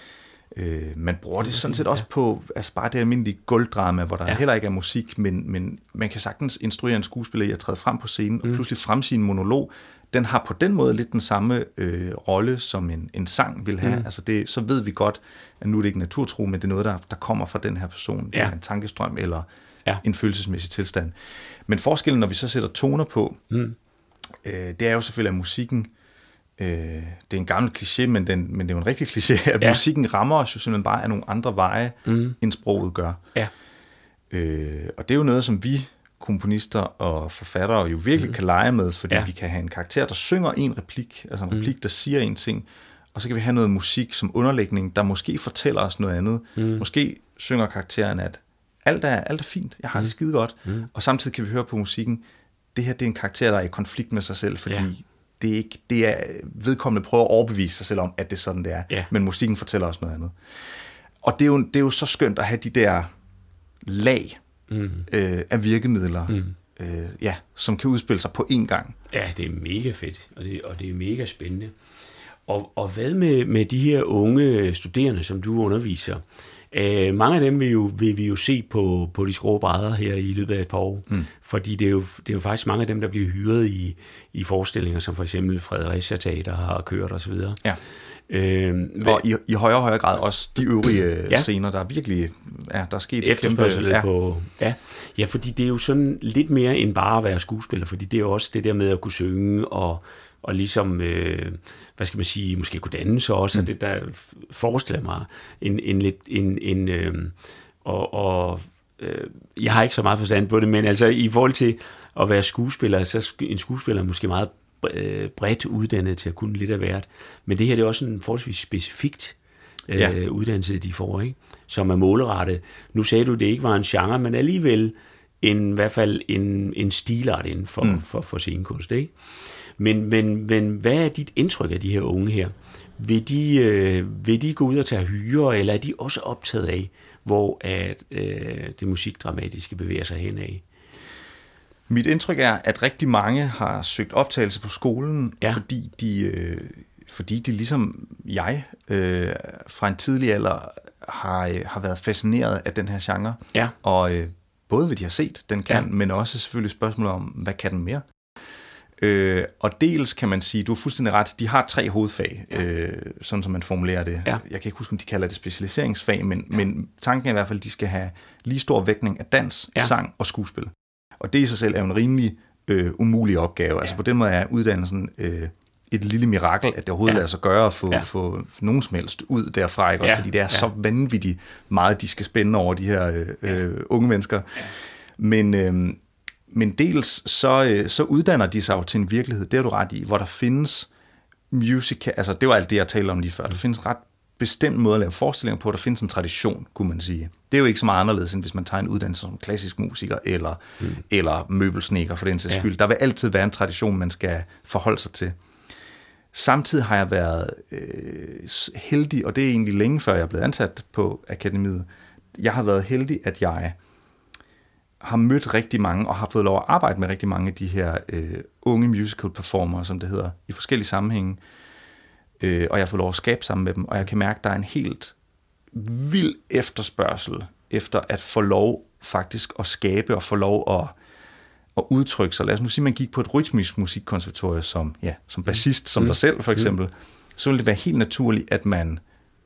S2: Øh, man bruger det sådan set også på altså bare det almindelige gulddrama, hvor der ja. heller ikke er musik, men, men man kan sagtens instruere en skuespiller i at træde frem på scenen mm. og pludselig fremsige en monolog. Den har på den måde lidt den samme øh, rolle, som en, en sang vil have. Mm. Altså det, så ved vi godt, at nu er det ikke naturtro, men det er noget, der, der kommer fra den her person. Det ja. er en tankestrøm eller ja. en følelsesmæssig tilstand. Men forskellen, når vi så sætter toner på, mm. øh, det er jo selvfølgelig, at musikken øh, det er en gammel kliché, men, den, men det er jo en rigtig kliché, at ja. musikken rammer os jo simpelthen bare af nogle andre veje, mm. end sproget gør.
S1: Ja.
S2: Øh, og det er jo noget, som vi komponister og forfattere jo virkelig mm. kan lege med, fordi ja. vi kan have en karakter, der synger en replik, altså en mm. replik, der siger en ting, og så kan vi have noget musik som underlægning, der måske fortæller os noget andet. Mm. Måske synger karakteren, at alt er, alt er fint, jeg har mm. det skide godt, mm. og samtidig kan vi høre på musikken, det her det er en karakter, der er i konflikt med sig selv, fordi ja det er, ikke, det er vedkommende prøver at overbevise sig selv om, at det er sådan, det er. Ja. Men musikken fortæller os noget andet. Og det er, jo, det er jo så skønt at have de der lag mm. øh, af virkemidler, mm. øh, ja, som kan udspille sig på én gang.
S1: Ja, det er mega fedt, og det, og det er mega spændende. Og, og hvad med, med de her unge studerende, som du underviser? Øh, mange af dem vil, jo, vil vi jo se på, på de skrå brædder her i løbet af et par år, mm. fordi det er, jo, det er jo faktisk mange af dem, der bliver hyret i, i forestillinger, som for eksempel Fredericia Teater har kørt osv.
S2: Ja. Øh, og i, i højere og højere grad også de øvrige ja. scener, der er virkelig ja, der er sket
S1: efterspørgsel kæmpe, ja. på ja. ja, fordi det er jo sådan lidt mere end bare at være skuespiller, fordi det er jo også det der med at kunne synge og og ligesom, øh, hvad skal man sige, måske kunne danne sig også, mm. det der forestiller mig en, en lidt, en, en øh, og, og øh, jeg har ikke så meget forstand på det, men altså i forhold til at være skuespiller, så en skuespiller er måske meget øh, bredt uddannet til at kunne lidt af hvert, men det her det er også en forholdsvis specifikt øh, ja. uddannelse, de får, ikke? som er målrettet. Nu sagde du, det ikke var en genre, men alligevel en, i hvert fald en, en stilart inden for, mm. for, for scenekunst. Ikke? Men, men, men hvad er dit indtryk af de her unge her? Vil de, øh, vil de gå ud og tage hyre, eller er de også optaget af, hvor at, øh, det musikdramatiske bevæger sig hen af?
S2: Mit indtryk er, at rigtig mange har søgt optagelse på skolen, ja. fordi, de, øh, fordi de ligesom jeg øh, fra en tidlig alder har, øh, har været fascineret af den her genre.
S1: Ja.
S2: Og øh, både hvad de har set, den kan, ja. men også selvfølgelig spørgsmålet om, hvad kan den mere? Øh, og dels kan man sige, du er fuldstændig ret, de har tre hovedfag, ja. øh, sådan som man formulerer det.
S1: Ja.
S2: Jeg kan ikke huske, om de kalder det specialiseringsfag, men, ja. men tanken er i hvert fald, at de skal have lige stor vægtning af dans, ja. sang og skuespil. Og det i sig selv er jo en rimelig øh, umulig opgave. Altså, ja. Altså på den måde er uddannelsen øh, et lille mirakel, at det overhovedet ja. lader sig gøre at få, ja. få nogen som helst ud derfra, ikke? Ja. fordi det er ja. så vanvittigt meget, de skal spænde over de her øh, ja. øh, unge mennesker. Ja. Men, øh, men dels så, øh, så uddanner de sig jo til en virkelighed, det er du ret i, hvor der findes music, altså det var alt det, jeg talte om lige før, der findes ret bestemt måde at lave forestillinger på. Der findes en tradition, kunne man sige. Det er jo ikke så meget anderledes, end hvis man tager en uddannelse som klassisk musiker eller, mm. eller møbelsnikker for den sags ja. skyld. Der vil altid være en tradition, man skal forholde sig til. Samtidig har jeg været øh, heldig, og det er egentlig længe før jeg blev ansat på akademiet. Jeg har været heldig, at jeg har mødt rigtig mange, og har fået lov at arbejde med rigtig mange af de her øh, unge musical performer, som det hedder, i forskellige sammenhænge øh, og jeg får lov at skabe sammen med dem, og jeg kan mærke, at der er en helt vild efterspørgsel efter at få lov faktisk at skabe og få lov at, at udtrykke sig. Lad os nu sige, at man gik på et rytmisk musikkonservatorium som, ja, som mm. bassist, som mm. dig selv for mm. eksempel, mm. så ville det være helt naturligt, at man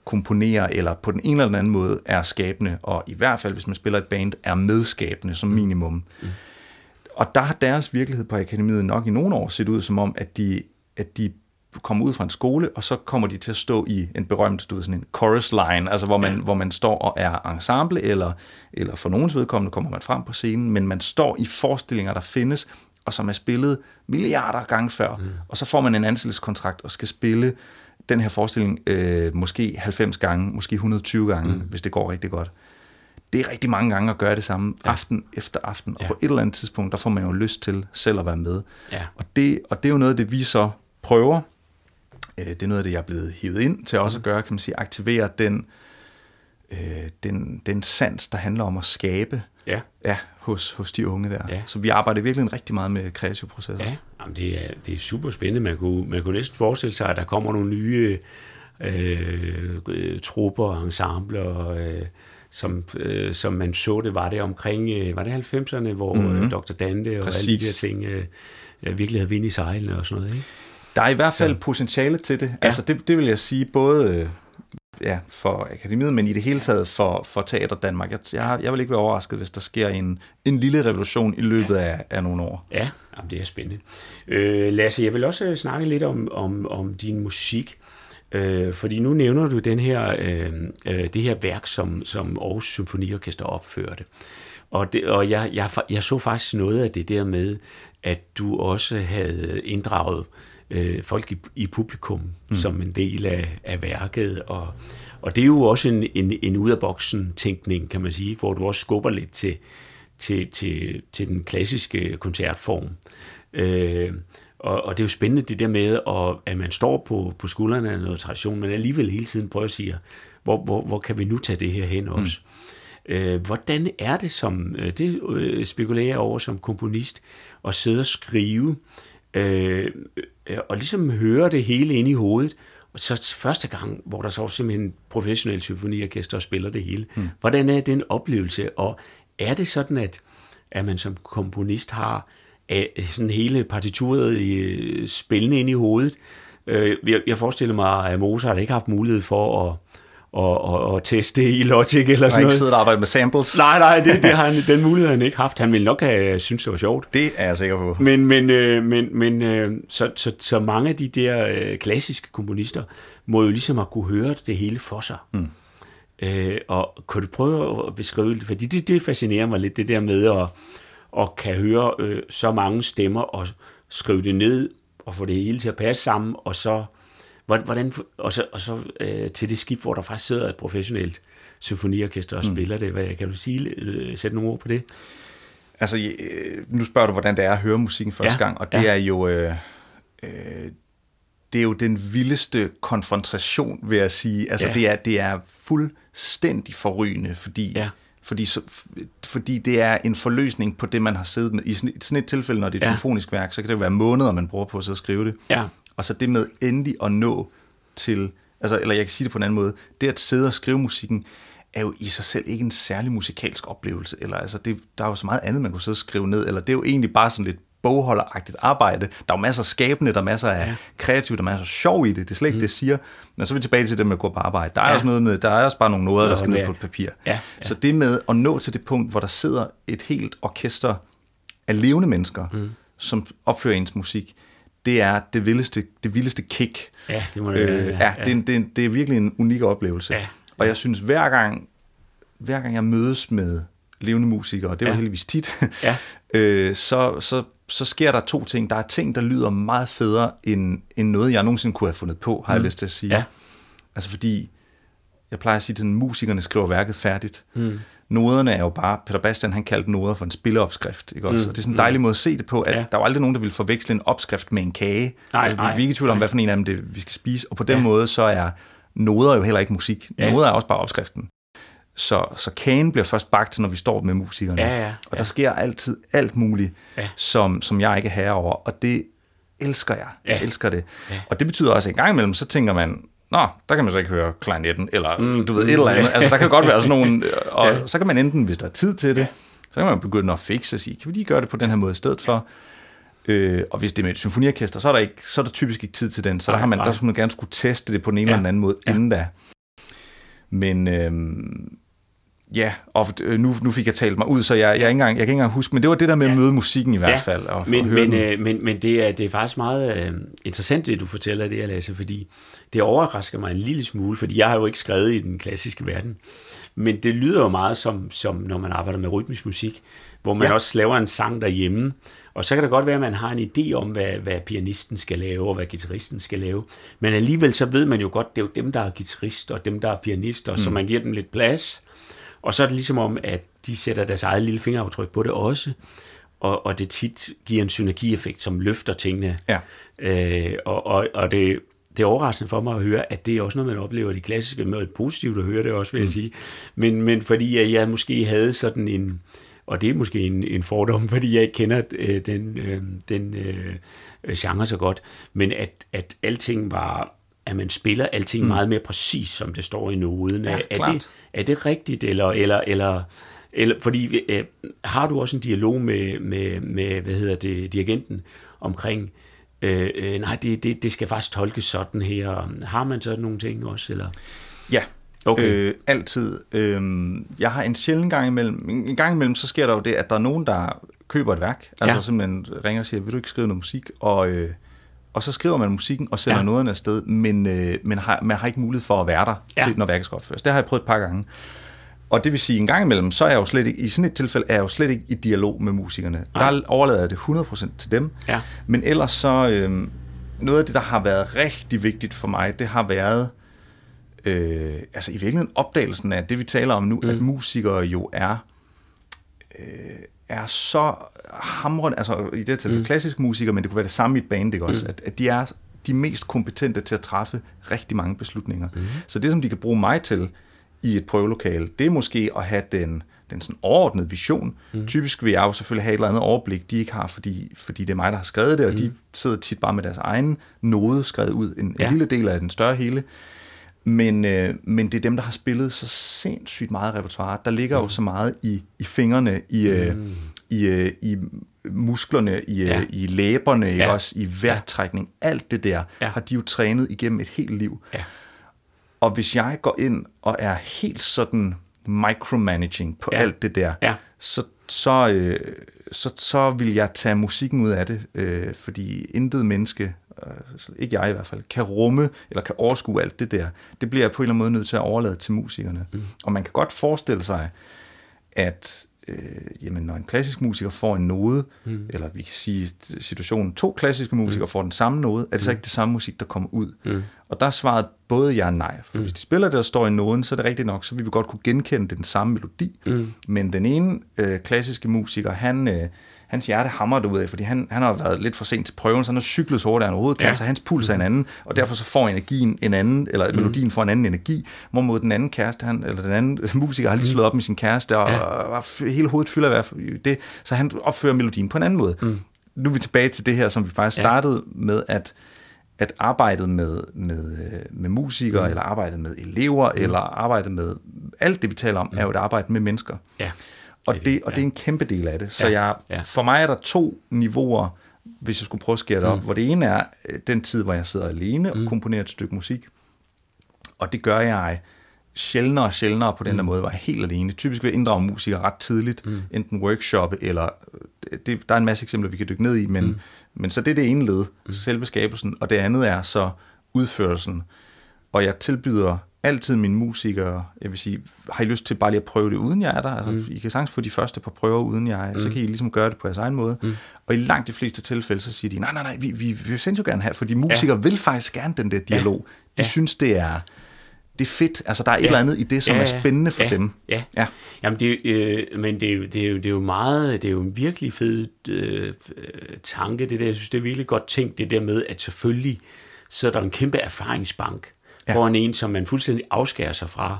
S2: komponerer eller på den ene eller anden måde er skabende, og i hvert fald, hvis man spiller et band, er medskabende som minimum. Mm. Og der har deres virkelighed på akademiet nok i nogle år set ud som om, at de, at de kommer ud fra en skole, og så kommer de til at stå i en berømt, du ved, sådan en chorus line, altså hvor man, ja. hvor man står og er ensemble, eller, eller for nogens vedkommende kommer man frem på scenen, men man står i forestillinger, der findes, og som er spillet milliarder gange før, mm. og så får man en ansættelseskontrakt og skal spille den her forestilling øh, måske 90 gange, måske 120 gange, mm. hvis det går rigtig godt. Det er rigtig mange gange at gøre det samme, ja. aften efter aften, og ja. på et eller andet tidspunkt, der får man jo lyst til selv at være med.
S1: Ja.
S2: Og, det, og det er jo noget af det, vi så prøver Øh, det er noget af det, jeg er blevet hivet ind til også at gøre, kan man sige, aktivere den, øh, den, den sans, der handler om at skabe
S1: ja.
S2: Ja, hos, hos de unge der. Ja. Så vi arbejder virkelig rigtig meget med kreative processer.
S1: Ja, Jamen, det, er, det er super spændende. Man kunne, man kunne næsten forestille sig, at der kommer nogle nye øh, øh, trupper og ensembler, øh, som, øh, som man så det, var det omkring, øh, var det 90'erne, hvor mm-hmm. øh, Dr. Dante og Præcis. alle de her ting øh, virkelig havde vind i sejlene og sådan noget, ikke?
S2: Der er i hvert fald så. potentiale til det. Ja. Altså det, det vil jeg sige både øh, ja, for akademiet, men i det hele taget for, for Teater Danmark. Jeg, jeg, jeg vil ikke være overrasket, hvis der sker en, en lille revolution i løbet ja. af, af nogle år.
S1: Ja, jamen, det er spændende. Øh, Lasse, jeg vil også øh, snakke lidt om, om, om din musik. Øh, fordi nu nævner du den her, øh, øh, det her værk, som, som Aarhus Symfoniorkester opførte. Og, det, og jeg, jeg, jeg så faktisk noget af det der med, at du også havde inddraget øh, folk i, i publikum mm. som en del af, af værket. Og, og det er jo også en, en, en ud-af-boksen tænkning, kan man sige, hvor du også skubber lidt til, til, til, til den klassiske koncertform. Øh, og, og det er jo spændende det der med, at, at man står på, på skuldrene af noget tradition, men alligevel hele tiden prøver at sige, hvor, hvor, hvor kan vi nu tage det her hen mm. også? Mm. Øh, hvordan er det som, øh, det øh, spekulerer jeg over som komponist, at sidde og skrive øh, øh, og ligesom høre det hele ind i hovedet. Og så første gang, hvor der så simpelthen professionelle symfoniorkester spiller det hele. Mm. Hvordan er den oplevelse? Og er det sådan, at, at man som komponist har øh, sådan hele partituret i, øh, spillende ind i hovedet? Jeg, jeg forestiller mig, at Mozart ikke har haft mulighed for at og, og, og teste i Logic eller sådan noget.
S2: Han har ikke siddet og arbejdet med samples.
S1: Nej, nej, det, det har han, <laughs> den mulighed har han ikke haft. Han ville nok have synes det var sjovt.
S2: Det er jeg sikker på.
S1: Men, men, øh, men, men øh, så, så, så mange af de der øh, klassiske komponister må jo ligesom at kunne høre det hele for sig. Mm. Øh, og kan du prøve at beskrive det? Fordi det, det fascinerer mig lidt, det der med at, at kan høre øh, så mange stemmer og skrive det ned og få det hele til at passe sammen, og så Hvordan, og så, og så øh, til det skib, hvor der faktisk sidder et professionelt symfoniorkester og mm. spiller det. Hvad, kan du sige, øh, sætte nogle ord på det?
S2: Altså, øh, nu spørger du, hvordan det er at høre musikken første
S1: Ja,
S2: gang, og det
S1: ja.
S2: er jo... Øh, øh, det er jo den vildeste konfrontation, vil jeg sige. Altså,
S1: Ja.
S2: det, er, det er fuldstændig forrygende, fordi,
S1: Ja.
S2: fordi, så, fordi det er en forløsning på det, man har siddet med. I sådan, sådan et tilfælde, når det er et
S1: Ja.
S2: symfonisk værk, så kan det være måneder, man bruger på at sidde og skrive det.
S1: Ja.
S2: Og så det med endelig at nå til, altså, eller jeg kan sige det på en anden måde, det at sidde og skrive musikken, er jo i sig selv ikke en særlig musikalsk oplevelse. Eller, altså, det, der er jo så meget andet, man kunne sidde og skrive ned. Eller det er jo egentlig bare sådan lidt bogholderagtigt arbejde. Der er jo masser af skabende, der er masser af
S1: Ja.
S2: kreativt, der er masser af sjov i det. Det er slet ikke mm. det, jeg siger. Men så er vi tilbage til det med at gå på arbejde. Der er
S1: Ja.
S2: også noget med, der er også bare nogle noder, der skal ned på et papir.
S1: Ja, ja.
S2: Så det med at nå til det punkt, hvor der sidder et helt orkester af levende mennesker, mm. som opfører ens musik, det er det vildeste, det vildeste kick.
S1: Ja, det må det
S2: Øh,
S1: være.
S2: ja, ja. Det, er, det, er, det er virkelig en unik oplevelse.
S1: Ja.
S2: Og jeg synes, hver gang, hver gang jeg mødes med levende musikere, og det var
S1: Ja.
S2: heldigvis tit, <laughs>
S1: Ja.
S2: øh, så, så, så sker der to ting. Der er ting, der lyder meget federe, end, end noget, jeg nogensinde kunne have fundet på, har mm. jeg lyst til at sige.
S1: Ja.
S2: Altså fordi, jeg plejer at sige, at musikerne skriver værket færdigt. Mm. Noderne er jo bare, Peter Bastian han kaldte noder for en spilleopskrift. Ikke også? Mm. Og det er sådan en dejlig måde at se det på, at
S1: Ja.
S2: der var aldrig nogen, der ville forveksle en opskrift med en kage.
S1: Nej,
S2: altså, vi-
S1: nej,
S2: vi er ikke i tvivl om,
S1: nej.
S2: hvad for en af dem det, vi skal spise. Og på den
S1: Ja.
S2: måde, så er noder jo heller ikke musik.
S1: Ja.
S2: Noder er også bare opskriften. Så, så kagen bliver først bagt, når vi står med musikerne.
S1: Ja, ja,
S2: Og
S1: ja.
S2: der sker altid alt muligt,
S1: Ja.
S2: som, som jeg ikke er herre over. Og det elsker jeg. Jeg
S1: Ja.
S2: elsker det.
S1: Ja.
S2: Og det betyder også, at en gang imellem, så tænker man, Nå, der kan man så ikke høre klarinetten, eller mm, du ved, et eller andet. Altså, der kan godt være sådan nogle, <laughs> og
S1: Ja.
S2: så kan man enten, hvis der er tid til det, så kan man begynde at fixe og sige, kan vi lige gøre det på den her måde i stedet for? Øh, og hvis det er med et symfoniorkester, så er der, ikke, så er der typisk ikke tid til den, så
S1: Nej,
S2: der har man,
S1: nej.
S2: der skulle man gerne skulle teste det på den ene
S1: Ja.
S2: eller den anden måde,
S1: Ja.
S2: inden da. Men øhm, ja, og øh, nu, nu fik jeg talt mig ud, så jeg, jeg, ikke engang, jeg kan ikke engang huske, men det var det der med at
S1: Ja.
S2: møde musikken i hvert fald. Og,
S1: men, men, øh, men, men det er, det er faktisk meget øh, interessant, det du fortæller det, Lasse, fordi det overrasker mig en lille smule, fordi jeg har jo ikke skrevet i den klassiske verden. Men det lyder jo meget som, som når man arbejder med rytmisk musik, hvor man ja.
S2: Ja.
S1: også laver en sang derhjemme. Og så kan det godt være, at man har en idé om, hvad, hvad pianisten skal lave, og hvad guitaristen skal lave. Men alligevel så ved man jo godt, det er jo dem, der er guitarist, og dem, der er pianister, mm. så man giver dem lidt plads. Og så er det ligesom om, at de sætter deres eget lille fingeraftryk på det også, og, og det tit giver en synergieffekt, som løfter tingene.
S2: Ja.
S1: Øh, og og, og det, det er overraskende for mig at høre, at det er også noget, man oplever de klassiske med et positivt at høre det også, vil jeg sige. Men, men fordi at jeg måske havde sådan en, og det er måske en, en fordom, <laughs> fordi jeg ikke kender øh, den, øh, den øh, genre så godt, men at, at alting var, at man spiller alting mm. meget mere præcis, som det står i noden.
S2: Ja,
S1: er,
S2: klart.
S1: det, er det rigtigt, eller, eller, eller, eller fordi øh, har du også en dialog med, med, med hvad hedder det, dirigenten omkring, øh, øh, nej, det, det, det skal faktisk tolkes sådan her. Har man sådan nogle ting også, eller?
S2: Ja,
S1: Okay.
S2: øh, altid. Øh, jeg har en sjældent gang imellem, en gang imellem, så sker der jo det, at der er nogen, der køber et værk, altså
S1: ja.
S2: simpelthen ringer og siger, vil du ikke skrive noget musik? Og, øh, og så skriver man musikken og sender
S1: Ja.
S2: noget afsted, men, øh, men har, man har ikke mulighed for at være der,
S1: ja.
S2: til, når værket skal opføres. Det har jeg prøvet et par gange. Og det vil sige, en gang imellem, så er jeg jo slet ikke, i sådan et tilfælde, er jeg jo slet ikke i dialog med musikerne.
S1: Nej.
S2: Der overlader jeg det 100% til dem.
S1: Ja.
S2: Men ellers så, øh, noget af det, der har været rigtig vigtigt for mig, det har været, øh, altså i virkeligheden opdagelsen af det, vi taler om nu, mm. at musikere jo er, øh, er så hamrende, altså i det tilfælde mm. klassiske musikere, men det kunne være det samme i et band, ikke også? Mm. At, at de er de mest kompetente til at træffe rigtig mange beslutninger. Mm. Så det, som de kan bruge mig til i et prøvelokale, det er måske at have den, den sådan overordnede vision. Mm. Typisk vil jeg jo selvfølgelig have et eller andet overblik, de ikke har, fordi, fordi det er mig, der har skrevet det, og mm. de sidder tit bare med deres egen node skrevet ud, en,
S1: Ja.
S2: en lille del af den større hele. Men, øh, men det er dem, der har spillet så sindssygt meget repertoire. Der ligger mm. jo så meget i, i fingrene, i, øh, i, øh, i musklerne, i,
S1: Ja.
S2: ja. i læberne,
S1: Ja.
S2: også i vejrtrækning. Alt det der
S1: Ja.
S2: har de jo trænet igennem et helt liv.
S1: Ja.
S2: Og hvis jeg går ind og er helt sådan micromanaging på
S1: Ja.
S2: ja. alt det der,
S1: Ja.
S2: så, så, øh, så, så vil jeg tage musikken ud af det, øh, fordi intet menneske, øh, ikke jeg i hvert fald, kan rumme eller kan overskue alt det der. Det bliver jeg på en eller anden måde nødt til at overlade til musikerne. Mm. Og man kan godt forestille sig, at øh, jamen, når en klassisk musiker får en node, mm. eller vi kan sige situationen, to klassiske musikere mm. får den samme node, er det så ikke det samme musik, der kommer ud. Mm. Og der er svaret både ja og nej. For mm. hvis de spiller det, der står i noden, så er det rigtigt nok, så vil vi godt kunne genkende den samme melodi. Mm. Men den ene øh, klassiske musiker, han, øh, hans hjerte hammer ud af, fordi han, han har været lidt for sent til prøven, så han har cyklet så hurtigt, han overhovedet kan, ja. så hans puls er en anden, og derfor så får energien en anden, eller mm. melodien får en anden energi, hvorimod den anden kæreste, han, eller den anden <laughs> musiker har lige slået op med sin kæreste, og, ja. og, og hele hovedet fylder af det, så han opfører melodien på en anden måde. Mm. Nu er vi tilbage til det her, som vi faktisk startede ja. med, at at arbejdet med, med, med musikere, mm. eller arbejdet med elever, mm. eller arbejdet med alt det, vi taler om, mm. er jo et arbejde med mennesker.
S1: Ja.
S2: Og, det, og ja. det er en kæmpe del af det. Så jeg, ja. for mig er der to niveauer, hvis jeg skulle prøve at skære det op, mm. hvor det ene er øh, den tid, hvor jeg sidder alene og mm. komponerer et stykke musik. Og det gør jeg sjældnere og sjældnere på den der mm. måde, hvor jeg er helt alene. Typisk vil jeg inddrage musikere ret tidligt, mm. enten workshop eller... Øh, det, der er en masse eksempler, vi kan dykke ned i, men, mm. men så det er det ene led, mm. selve skabelsen, og det andet er så udførelsen. Og jeg tilbyder altid mine musikere, jeg vil sige, har I lyst til bare lige at prøve det uden jeg er der? Altså, mm. I kan sagtens få de første par prøver uden jeg, mm. så kan I ligesom gøre det på jeres egen måde. Mm. Og i langt de fleste tilfælde, så siger de, nej, nej, nej, vi, vi, vi vil sindssygt gerne have, fordi musikere ja. vil faktisk gerne den der dialog. Ja. De ja. synes, det er, det er fedt. Altså, der er et ja. eller andet i det, som ja, ja. er spændende for
S1: ja.
S2: dem.
S1: Ja. ja. Jamen, det, øh, men det er, jo, det, er jo, det er jo meget, det er jo en virkelig fed øh, tanke, det der. Jeg synes, det er virkelig godt tænkt, det der med, at selvfølgelig, så er der en kæmpe erfaringsbank ja. foran en, som man fuldstændig afskærer sig fra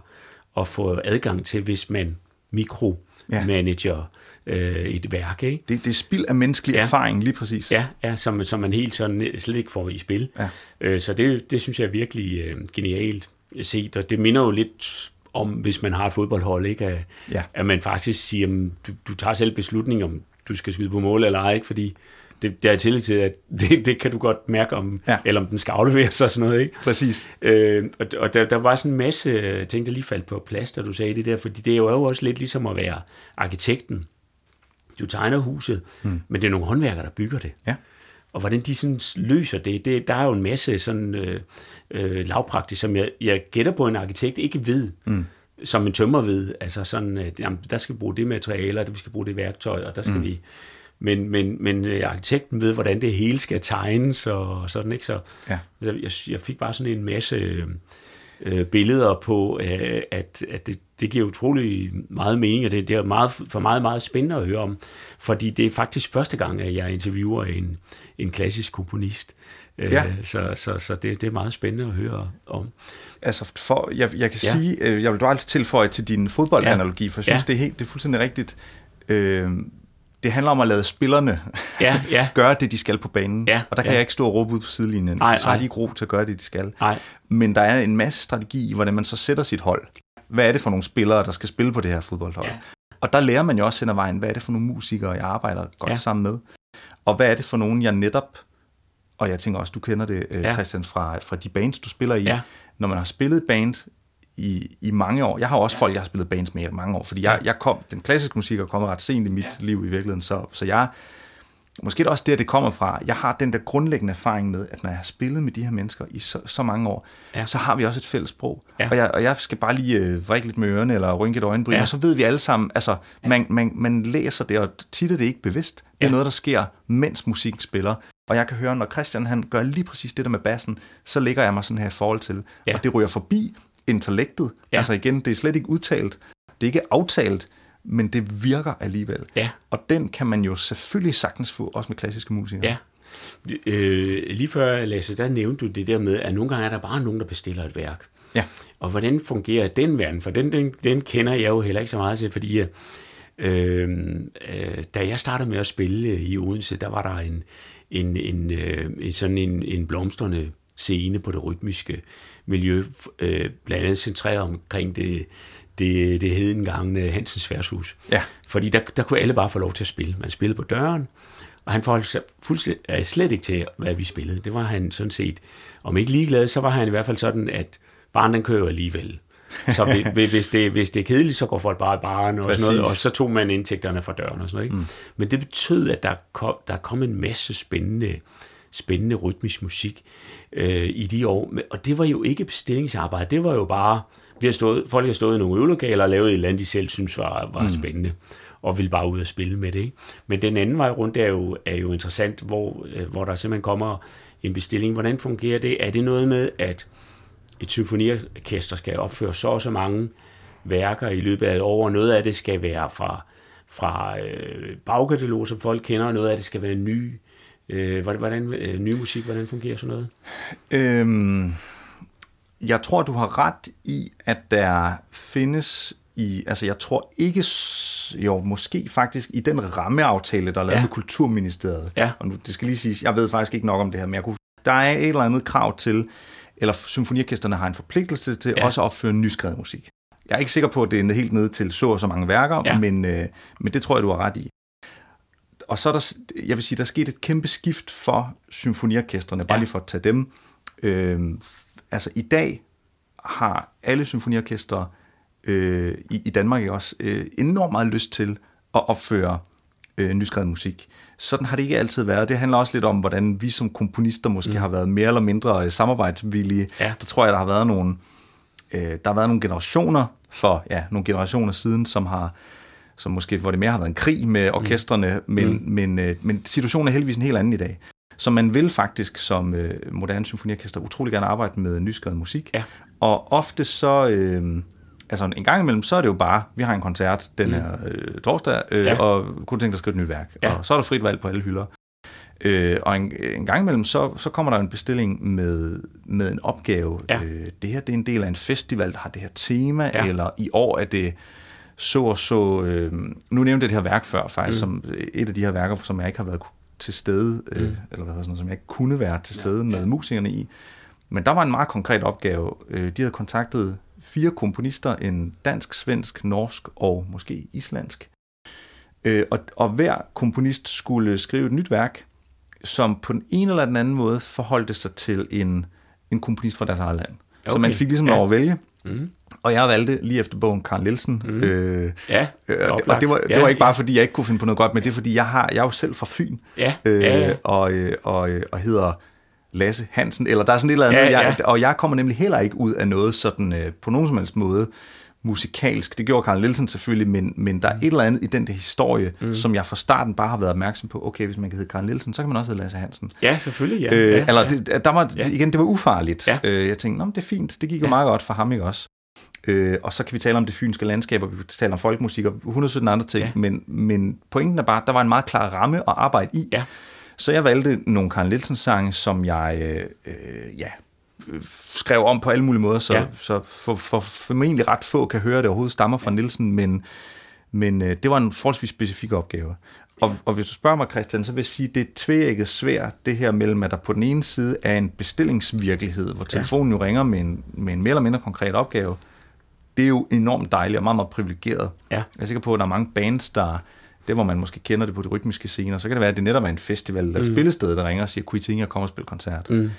S1: at få adgang til, hvis man mikromanager øh, et værk. Ikke?
S2: Det, det er spild af menneskelig ja. erfaring, lige præcis.
S1: Ja, ja som, som man helt sådan slet ikke får i spil. Ja. Øh, så det, det synes jeg er virkelig øh, genialt set, og det minder jo lidt om, hvis man har et fodboldhold, ikke? At, ja. at man faktisk siger, at du, du tager selv beslutning om, du skal skyde på mål eller ej, ikke? fordi det, det er tillid til, at <laughs> det, det kan du godt mærke, om, ja. eller om den skal afleveres og sådan noget. Ikke?
S2: Præcis.
S1: Øh, og og der, der var sådan en masse ting, der lige faldt på plads, da du sagde det der, fordi det er jo også lidt ligesom at være arkitekten. Du tegner huset, mm. men det er nogle håndværkere, der bygger det. Ja. Og hvordan de sådan løser det, det, der er jo en masse sådan øh, øh, lavpraktisk, som jeg, jeg gætter på, en arkitekt ikke ved. Mm som en tømmer ved, altså sådan, at jamen, der skal vi bruge det materialer, der vi skal bruge det værktøj, og der skal mm. vi men, men, men øh, arkitekten ved, hvordan det hele skal tegnes og sådan, ikke? Så ja. jeg, jeg fik bare sådan en masse øh, billeder på, øh, at, at det, det giver utrolig meget mening, og det, det er meget, for meget, meget spændende at høre om, fordi det er faktisk første gang, at jeg interviewer en, en klassisk komponist. Øh, ja. Så, så, så det, det er meget spændende at høre om.
S2: Altså, for, jeg, jeg kan ja. sige, øh, jeg vil du aldrig tilføje til din fodboldanalogi, for jeg synes, ja. det, er helt, det er fuldstændig rigtigt. Øh, det handler om at lade spillerne ja, ja. <laughs> gøre det, de skal på banen. Ja, og der kan ja. jeg ikke stå og råbe ud på sidelinjen, for ej, så har de ikke ro til at gøre det, de skal. Ej. Men der er en masse strategi i, hvordan man så sætter sit hold. Hvad er det for nogle spillere, der skal spille på det her fodboldhold? Ja. Og der lærer man jo også hen ad vejen, hvad er det for nogle musikere, jeg arbejder godt ja. sammen med? Og hvad er det for nogen, jeg netop, og jeg tænker også, du kender det, øh, ja. Christian, fra, fra de bands, du spiller i. Ja. Når man har spillet band i, i mange år. Jeg har også ja. folk, jeg har spillet bands med i mange år, fordi jeg, jeg kom, den klassiske musik er kommet ret sent i mit ja. liv i virkeligheden, så, så jeg, måske er det også der, det kommer fra. Jeg har den der grundlæggende erfaring med, at når jeg har spillet med de her mennesker i så, så mange år, ja. så har vi også et fælles sprog. Ja. Og, jeg, og jeg skal bare lige øh, vrikke lidt med ørerne, eller rynke et øjenbryn, ja. og så ved vi alle sammen, altså, ja. man, man, man læser det, og tit er det ikke bevidst. Det er ja. noget, der sker, mens musikken spiller. Og jeg kan høre, når Christian han gør lige præcis det der med bassen, så ligger jeg mig sådan her i forhold til. Ja. Og det ryger forbi, intellektet. Ja. Altså igen, det er slet ikke udtalt. Det er ikke aftalt, men det virker alligevel. Ja. Og den kan man jo selvfølgelig sagtens få, også med klassiske musikere.
S1: Ja. Øh, lige før, Lasse, der nævnte du det der med, at nogle gange er der bare nogen, der bestiller et værk. Ja. Og hvordan fungerer den verden? For den, den, den kender jeg jo heller ikke så meget til, fordi øh, øh, da jeg startede med at spille i Odense, der var der en, en, en, øh, sådan en, en blomstrende scene på det rytmiske miljø, øh, blandt andet centreret omkring det, det, det hed engang Hansens værtshus. Ja. Fordi der, der kunne alle bare få lov til at spille. Man spillede på døren, og han forholdt sig fuldstændig, slet ikke til, hvad vi spillede. Det var han sådan set, om ikke ligeglad, så var han i hvert fald sådan, at barn den kører alligevel. Så hvis <laughs> det, hvis det er kedeligt, så går folk bare i baren og sådan noget, og så tog man indtægterne fra døren og sådan noget. Ikke? Mm. Men det betød, at der kom, der kom en masse spændende, spændende rytmisk musik øh, i de år. Og det var jo ikke bestillingsarbejde, det var jo bare, vi har stået, folk har stået i nogle øvelokaler og lavet et eller andet, de selv synes var, var mm. spændende og vil bare ud og spille med det. Ikke? Men den anden vej rundt er jo, er jo interessant, hvor, øh, hvor der simpelthen kommer en bestilling. Hvordan fungerer det? Er det noget med, at et symfoniorkester skal opføre så og så mange værker i løbet af et år, og noget af det skal være fra, fra øh, bagkatalog, som folk kender, og noget af det skal være ny, øh, hvordan, øh, ny musik. Hvordan fungerer sådan noget?
S2: Øhm, jeg tror, du har ret i, at der findes i, altså jeg tror ikke, jo måske faktisk i den rammeaftale, der er lavet ja. med Kulturministeriet,
S1: ja.
S2: og nu, det skal lige siges, jeg ved faktisk ikke nok om det her, men jeg kunne, der er et eller andet krav til, eller symfoniorkesterne har en forpligtelse til ja. også at opføre nyskrevet musik. Jeg er ikke sikker på, at det er helt ned til så og så mange værker, ja. men, øh, men det tror jeg, du har ret i. Og så er der, jeg vil sige, der er sket et kæmpe skift for symfoniorkestrene, bare lige for at tage dem. Øh, altså i dag har alle symfoniorkestre øh, i, i Danmark også øh, enormt meget lyst til at opføre øh, nyskrevet musik. Sådan har det ikke altid været. Det handler også lidt om, hvordan vi som komponister måske mm. har været mere eller mindre øh, samarbejdsvillige.
S1: Ja.
S2: Der tror jeg, der har været nogle, øh, der har været nogle generationer for ja, nogle generationer siden, som har som måske, hvor det mere har været en krig med mm. orkestrene, mm. men, mm. men, øh, men situationen er heldigvis en helt anden i dag. Så man vil faktisk som øh, moderne symfoniorkester utrolig gerne arbejde med nyskrevet musik.
S1: Ja.
S2: Og ofte så, øh, altså en gang imellem, så er det jo bare, vi har en koncert den her øh, torsdag, øh, ja. og kunne tænke dig at skrive et nyt værk.
S1: Ja.
S2: Og så er der frit valg på alle hylder. Øh, og en, en gang imellem, så, så kommer der en bestilling med, med en opgave.
S1: Ja.
S2: Øh, det her det er en del af en festival, der har det her tema,
S1: Ja.
S2: eller i år er det så og så... Øh, nu nævnte jeg det her værk før, faktisk,
S1: Mm.
S2: som et af de her værker, som jeg ikke har været til stede, øh,
S1: Mm.
S2: eller hvad hedder sådan noget, som jeg ikke kunne være til stede
S1: Ja,
S2: med
S1: ja.
S2: musikerne i. Men der var en meget konkret opgave. Øh, De havde kontaktet fire komponister, en dansk, svensk, norsk og måske islandsk. Øh, Og, og hver komponist skulle skrive et nyt værk, som på den ene eller den anden måde forholdte sig til en, en komponist fra deres eget land. Okay. Så man fik ligesom
S1: Ja.
S2: lov at vælge.
S1: Mm.
S2: Og jeg valgte lige efter bogen Karl Nielsen.
S1: Mm.
S2: Mm. Øh,
S1: Ja,
S2: øh, og, det,
S1: oplagt.
S2: og det var, det
S1: Ja,
S2: var ikke bare fordi, jeg ikke kunne finde på noget godt, men det er fordi, jeg, har, jeg er jo selv fra Fyn.
S1: Ja,
S2: Øh,
S1: ja, ja.
S2: Og, øh, og, øh, og hedder Lasse Hansen, eller der er sådan et eller andet.
S1: Ja,
S2: Jeg,
S1: ja.
S2: og jeg kommer nemlig heller ikke ud af noget sådan øh, på nogen som helst måde musikalsk. Det gjorde Karl Nielsen selvfølgelig, men, men der er et eller andet i den der historie, mm. som jeg fra starten bare har været opmærksom på. Okay, hvis man kan hedde Karl Nielsen, så kan man også hedde Lasse Hansen.
S1: ja, selvfølgelig. Ja.
S2: Øh,
S1: ja,
S2: eller
S1: ja.
S2: det, der var,
S1: Ja.
S2: igen, det var ufarligt.
S1: Ja.
S2: Øh, jeg tænkte, Nå, det er fint, det gik jo
S1: Ja.
S2: meget godt for ham, ikke også? Øh, og så kan vi tale om det fynske landskab, og vi kan tale om folkmusik og 117 andre ting,
S1: Ja.
S2: men, men pointen er bare, at der var en meget klar ramme at arbejde i.
S1: Ja.
S2: Så jeg valgte nogle Karl Nielsen sange, som jeg øh, øh, ja, øh, skrev om på alle mulige måder, så,
S1: Ja.
S2: ja. så for, for formentlig ret få kan høre, at det overhovedet stammer fra Nielsen, men, men øh, det var en forholdsvis specifik opgave. Og, og hvis du spørger mig, Christian, så vil jeg sige, at det er tvækket svært, det her mellem, at der på den ene side er en bestillingsvirkelighed, hvor telefonen jo ringer med en, med en mere eller mindre konkret opgave. Det er jo enormt dejligt og meget, meget privilegeret.
S1: Ja.
S2: Jeg er sikker på, at der er mange bands, der det hvor man måske kender det på de rytmiske scener, så kan det være, at det netop er en festival eller et
S1: Mm.
S2: spillested, der ringer og siger, kunne I tænke jer at komme og spille koncert?
S1: Mm.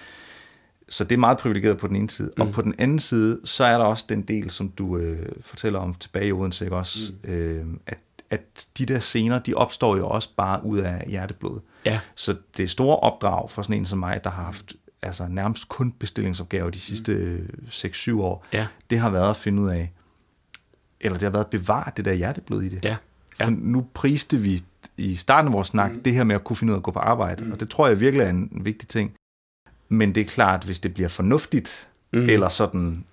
S2: Så det er meget privilegeret på den ene side. Mm. Og på den anden side, så er der også den del, som du øh, fortæller om tilbage i Odense, ikke også? Mm. Øh, at, at de der scener, de opstår jo også bare ud af hjerteblod.
S1: Ja.
S2: Så det er store opdrag for sådan en som mig, der har haft altså nærmest kun bestillingsopgaver de sidste mm. 6-7 år,
S1: Ja.
S2: det har været at finde ud af, eller det har været at bevare det der hjerteblod i det.
S1: Ja. Ja.
S2: For nu priste vi i starten af vores snak mm. det her med at kunne finde ud af at gå på arbejde,
S1: Mm.
S2: og det tror jeg virkelig er en, en vigtig ting. Men det er klart, hvis det bliver fornuftigt,
S1: Mm.
S2: eller sådan,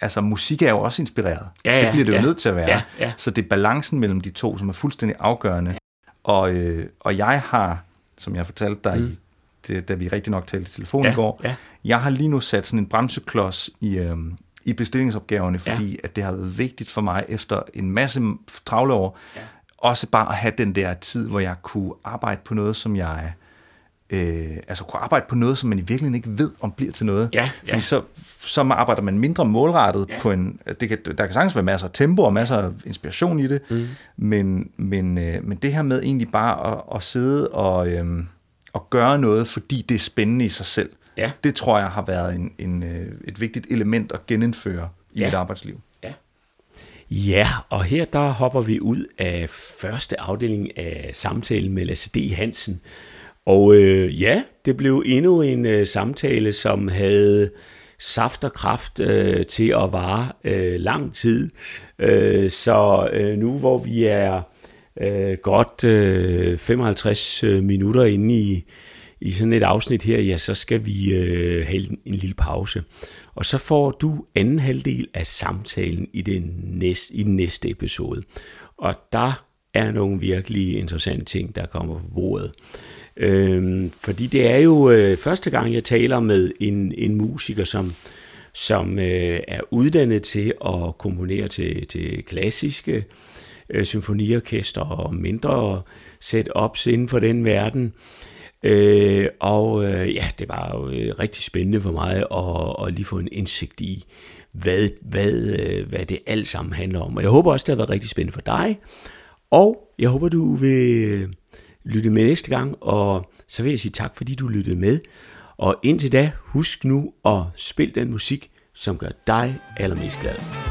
S2: altså musik er jo også inspireret.
S1: Ja, ja,
S2: det bliver det jo
S1: ja.
S2: nødt til at være.
S1: Ja, ja.
S2: Så det er balancen mellem de to, som er fuldstændig afgørende. Og, øh, og jeg har, som jeg fortalte dig,
S1: mm.
S2: i, det, da vi rigtig nok talte i telefon
S1: Ja,
S2: i går,
S1: ja.
S2: jeg har lige nu sat sådan en bremseklods i, øhm, i bestillingsopgaverne,
S1: Ja.
S2: fordi at det har været vigtigt for mig efter en masse travle år,
S1: Ja.
S2: også bare at have den der tid, hvor jeg kunne arbejde på noget, som jeg... Øh, altså kunne arbejde på noget, som man i virkeligheden ikke ved, om bliver til noget.
S1: Ja,
S2: Fordi
S1: ja.
S2: så, så arbejder man mindre målrettet
S1: Ja.
S2: på en... Det kan, der kan sagtens være masser af tempo og masser af inspiration i det,
S1: Mm.
S2: men, men, øh, men det her med egentlig bare at, at sidde og, øh, og gøre noget, fordi det er spændende i sig selv,
S1: Ja.
S2: det tror jeg har været en, en, øh, et vigtigt element at genindføre i
S1: Ja.
S2: mit arbejdsliv.
S1: Ja, og her der hopper vi ud af første afdeling af samtalen med Lasse D. Hansen. Og øh, ja, det blev endnu en øh, samtale, som havde saft og kraft øh, til at vare øh, lang tid. Øh, så øh, nu hvor vi er øh, godt øh, 55 øh, minutter inde i, i sådan et afsnit her, ja, så skal vi øh, have en, en lille pause. Og så får du anden halvdel af samtalen i den næste, i den næste episode. Og der er nogle virkelig interessante ting, der kommer på bordet. Øhm, fordi det er jo øh, første gang, jeg taler med en, en musiker, som, som øh, er uddannet til at komponere til, til klassiske øh, Øh, symfoniorkester og mindre setups inden for den verden. Øh, og øh, ja, det var jo øh, rigtig spændende for mig at, at lige få en indsigt i, hvad, hvad, øh, hvad det alt sammen handler om. Og jeg håber også, det har været rigtig spændende for dig. Og jeg håber, du vil lytte med næste gang, og så vil jeg sige tak, fordi du lyttede med. Og indtil da, husk nu at spille den musik, som gør dig allermest glad.